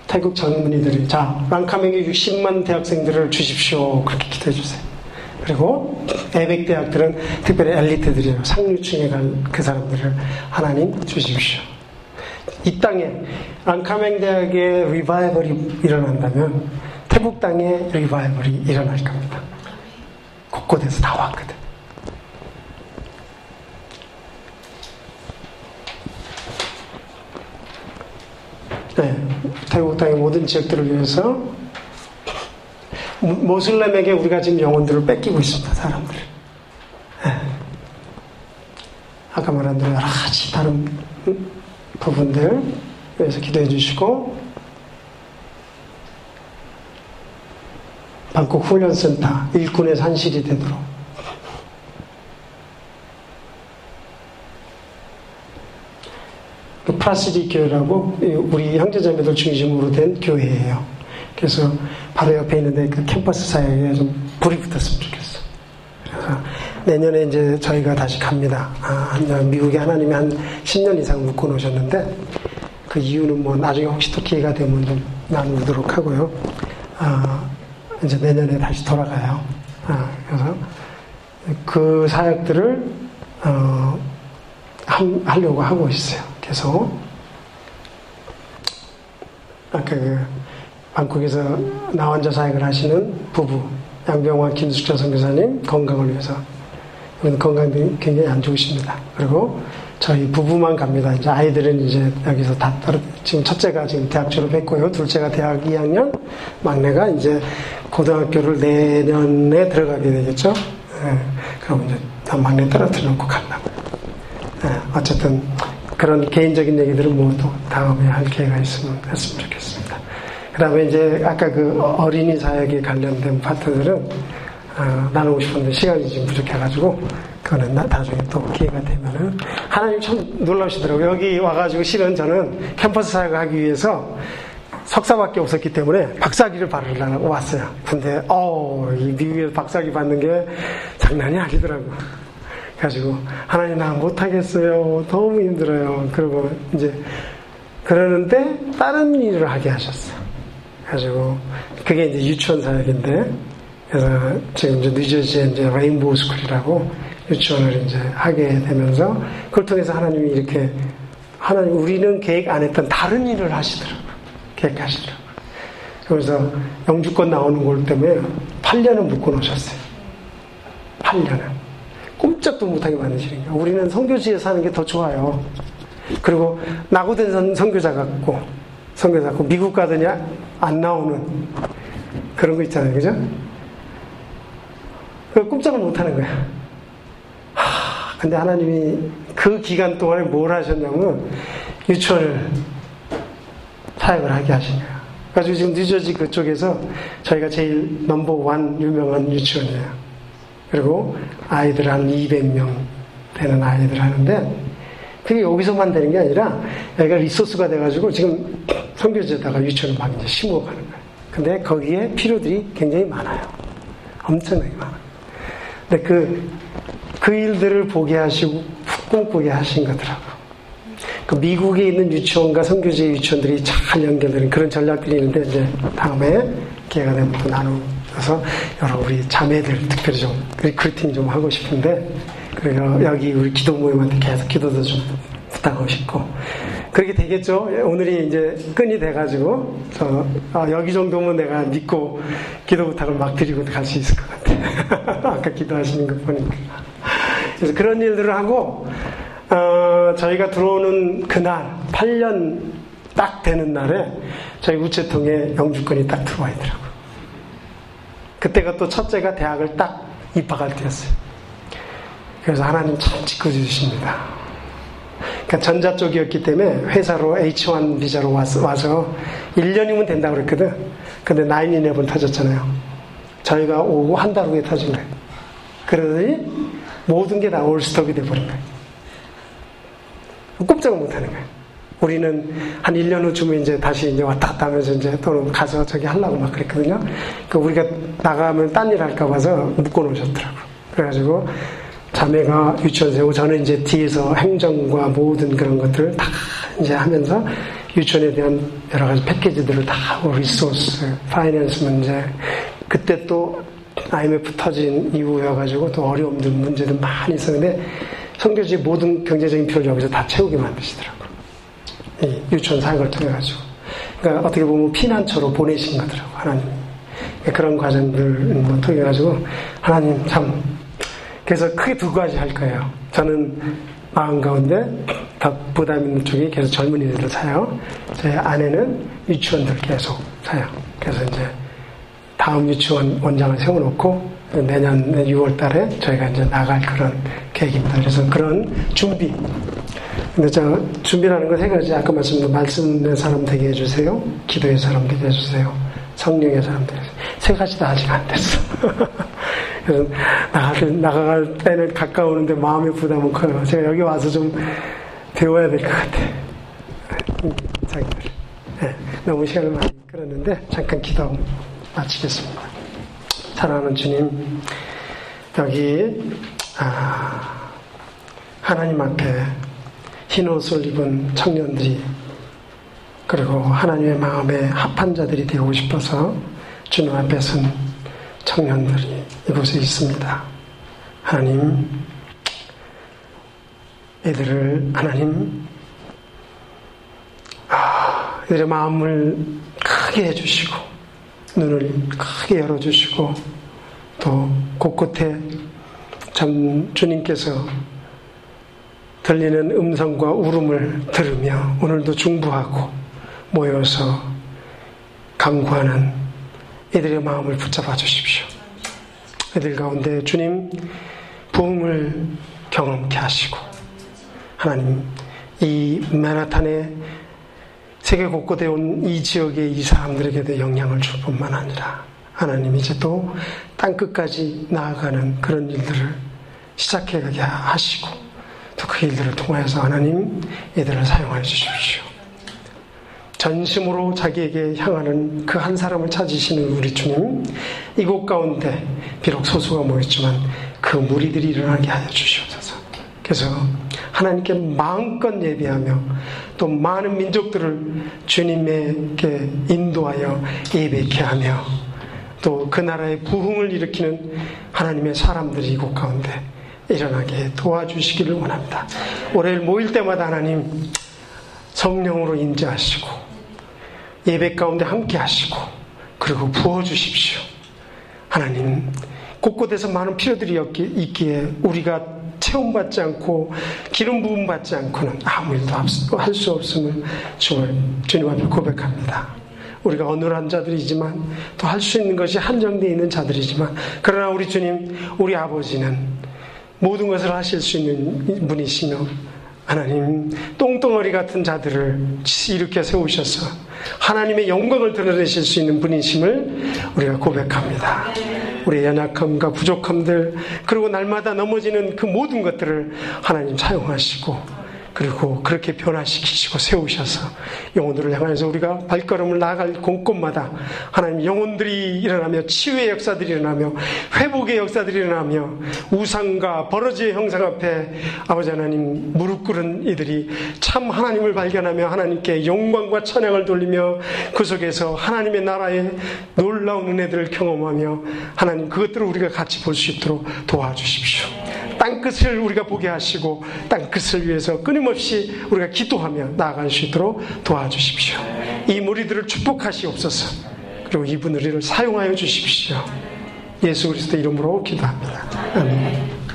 태국 젊은이들이 자 랑카맹에 60만 대학생들을 주십시오 그렇게 기도해 주세요. 그리고 에벡 대학들은 특별히 엘리트들이에요. 상류층에 간 그 사람들을 하나님 주십시오. 이 땅에 랑카맹 대학의 리바이벌이 일어난다면 태국 땅에 리바이벌이 일어날 겁니다. 곳곳에서 다 왔거든. 네, 태국 땅의 모든 지역들을 위해서 모슬렘에게 우리가 지금 영혼들을 뺏기고 있습니다, 사람들. 네. 아까 말한 대로 여러 가지 다른 부분들 위해서 기도해 주시고 방콕 훈련센터 일꾼의 산실이 되도록 그 프라시디 교회라고 우리 형제자매들 중심으로 된 교회예요. 그래서 바로 옆에 있는데 그 캠퍼스 사이에 좀 불이 붙었으면 좋겠어. 그래서 내년에 이제 저희가 다시 갑니다. 아, 미국에 하나님이 한 10년 이상 묶어 놓으셨는데 그 이유는 뭐 나중에 혹시 또 기회가 되면 좀 나누도록 하고요. 아, 이제 내년에 다시 돌아가요. 아, 그래서 그 사역들을 어, 하려고 하고 있어요. 계속 아까 그 방콕에서 나 혼자 사역을 하시는 부부 양병화 김수철 선교사님 건강을 위해서 건강이 굉장히 안 좋으십니다. 그리고 저희 부부만 갑니다. 이제 아이들은 이제 여기서 다 떨어, 지금 첫째가 지금 대학 졸업했고요. 둘째가 대학 2학년, 막내가 이제 고등학교를 내년에 들어가게 되겠죠. 네, 그럼 이제 막내 떨어뜨려 놓고 간다고요. 네, 어쨌든 그런 개인적인 얘기들은 뭐또 다음에 할 기회가 있으면 했으면 좋겠습니다. 그 다음에 이제 아까 그 어린이 사역에 관련된 파트들은 어, 나누고 싶은데 시간이 지금 부족해가지고 그거는 나중에 또 기회가 되면은 하나님 참 놀라우시더라고요. 여기 와가지고 실은 저는 캠퍼스 사역을 하기 위해서 석사밖에 없었기 때문에 박사기를 받으려고 왔어요. 근데 어, 이 미국에서 박사기 받는 게 장난이 아니더라고요. 가지고 하나님 나 못하겠어요. 너무 힘들어요. 그리고 이제 그러는데 다른 일을 하게 하셨어. 가지고 그게 이제 유치원 사역인데 그래서 지금 이제 뉴저지에 이제 Rainbow School이라고 유치원을 이제 하게 되면서 그걸 통해서 하나님이 이렇게 하나님 우리는 계획 안 했던 다른 일을 하시더라고요. 계획하시더라고요. 그래서 영주권 나오는 걸 때문에 8년을 묶어 놓으셨어요. 8년을. 꼼짝도 못하게 만드시는 거예요. 우리는 성교지에 사는 게 더 좋아요. 그리고 낙오된 선교자 같고 선교자 같고 미국 가더니 안 나오는 그런 거 있잖아요. 그죠? 그 꿈쩍을 못 하는 거야. 하, 근데 하나님이 그 기간 동안에 뭘 하셨냐면 유치원을 사역을 하게 하신 거야. 그래서 지금 뉴저지 그쪽에서 저희가 제일 넘버 원 유명한 유치원이에요. 그리고 아이들 한 200명 되는 아이들 하는데 그게 여기서만 되는 게 아니라 여기가 리소스가 돼가지고 지금 선교지에다가 유치원을 막 이제 심어 가는 거예요. 근데 거기에 필요들이 굉장히 많아요. 엄청나게 많아요. 근데 그, 그 일들을 보게 하시고 꿈꾸게 하신 거더라고요. 그 미국에 있는 유치원과 선교지 유치원들이 잘 연결되는 그런 전략들이 있는데 이제 다음에 기회가 되면 또 나누어서 여러 우리 자매들 특별히 좀 recruiting 좀 하고 싶은데 그리고 여기 우리 기도 모임한테 계속 기도도 좀 부탁하고 싶고 그렇게 되겠죠. 오늘이 이제 끈이 돼가지고 저 아, 여기 정도면 내가 믿고 기도 부탁을 막 드리고 갈 수 있을 것 같아. 아까 기도하시는 거 보니까. 그래서 그런 일들을 하고 어, 저희가 들어오는 그날 8년 딱 되는 날에 저희 우체통에 영주권이 딱 들어와 있더라고요. 그때가 또 첫째가 대학을 딱 입학할 때였어요. 그래서 하나님 참 지켜주십니다. 그러니까 전자 쪽이었기 때문에 회사로 H1 비자로 와서, 와서 1년이면 된다고 그랬거든. 근데 9-11 터졌잖아요. 저희가 오고 한 달 후에 터진 거예요. 그러더니 모든 게 다 올스톱이 돼버린 거예요. 꼼짝을 못 하는 거예요. 우리는 한 1년 후쯤에 이제 다시 이제 왔다 갔다 하면서 이제 또 가서 저기 하려고 막 그랬거든요. 그 우리가 나가면 딴 일 할까 봐서 묶어 놓으셨더라고. 그래가지고 자매가 유치원 세우고 저는 이제 뒤에서 행정과 모든 그런 것들을 다 이제 하면서 유치원에 대한 여러 가지 패키지들을 다 하고 리소스, 파이낸스 문제, 그때 또 IMF 터진 이후여가지고 또 어려움들, 문제들 많이 있었는데 성교지 모든 경제적인 필요를 여기서 다 채우게 만드시더라고요. 이 유치원 사역을 통해 가지고. 그러니까 어떻게 보면 피난처로 보내신 거더라고, 하나님. 그런 과정들을 통해 가지고, 하나님 참, 그래서 크게 두 가지 할 거예요. 저는 마음 가운데 더 부담 있는 쪽이 계속 젊은이들을 사요. 제 아내는 유치원들 계속 사요. 그래서 이제 다음 유치원 원장을 세워놓고 내년 6월 달에 저희가 이제 나갈 그런 계획입니다. 그래서 그런 준비. 근데 저 준비라는 건 세 가지. 아까 말씀드린 말씀의 사람 되게 해주세요. 기도의 사람 되게 해주세요. 성령의 사람 되게 해주세요. 세 가지 다 아직 안 됐어. 나갈, 나갈 때는 가까우는데 마음의 부담은 커요. 제가 여기 와서 좀 배워야 될 것 같아. 자기들. 네, 너무 시간을 많이 끌었는데 잠깐 기도 마치겠습니다. 사랑하는 주님, 여기 아, 하나님 앞에 흰 옷을 입은 청년들이 그리고 하나님의 마음에 합한 자들이 되고 싶어서 주님 앞에 선 청년들이 이곳에 있습니다. 하나님, 애들을 하나님 아, 애들의 마음을 크게 해주시고 눈을 크게 열어주시고 또 곳곳에 참 주님께서 들리는 음성과 울음을 들으며 오늘도 중부하고 모여서 강구하는 이들의 마음을 붙잡아 주십시오. 이들 가운데 주님 부흥을 경험케 하시고 하나님 이 맨하탄의 세계 곳곳에 온 이 지역의 이 사람들에게도 영향을 줄 뿐만 아니라 하나님 이제 또 땅끝까지 나아가는 그런 일들을 시작해 가게 하시고 또그 일들을 통하여서 하나님 이들을 사용하여 주십시오. 전심으로 자기에게 향하는 그 한 사람을 찾으시는 우리 주님, 이곳 가운데 비록 소수가 모였지만 그 무리들이 일어나게 하여 주시옵소서. 그래서 하나님께 마음껏 예배하며 또 많은 민족들을 주님에게 인도하여 예배케 하며 또 그 나라의 부흥을 일으키는 하나님의 사람들이 이곳 가운데 일어나게 도와주시기를 원합니다. 올해 모일 때마다 하나님 성령으로 인자하시고 예배 가운데 함께 하시고 그리고 부어 주십시오. 하나님 곳곳에서 많은 필요들이 있기에 우리가 체험받지 않고 기름 부음 받지 않고는 아무 일도 할 수 없음을 주님 앞에 고백합니다. 우리가 어눌한 자들이지만 또 할 수 있는 것이 한정되어 있는 자들이지만 그러나 우리 주님, 우리 아버지는 모든 것을 하실 수 있는 분이시며 하나님 똥덩어리 같은 자들을 일으켜 세우셔서 하나님의 영광을 드러내실 수 있는 분이심을 우리가 고백합니다. 우리의 연약함과 부족함들 그리고 날마다 넘어지는 그 모든 것들을 하나님 사용하시고 그리고 그렇게 변화시키시고 세우셔서 영혼들을 향해서 우리가 발걸음을 나아갈 곳곳마다 하나님 영혼들이 일어나며 치유의 역사들이 일어나며 회복의 역사들이 일어나며 우상과 버러지의 형상 앞에 아버지 하나님 무릎 꿇은 이들이 참 하나님을 발견하며 하나님께 영광과 찬양을 돌리며 그 속에서 하나님의 나라의 놀라운 은혜들을 경험하며 하나님 그것들을 우리가 같이 볼 수 있도록 도와주십시오. 땅끝을 우리가 보게 하시고 땅끝을 위해서 끊임없이 우리가 기도하며 나아갈 수 있도록 도와주십시오. 이 무리들을 축복하시옵소서. 그리고 이분을 사용하여 주십시오. 예수 그리스도 이름으로 기도합니다. 아멘.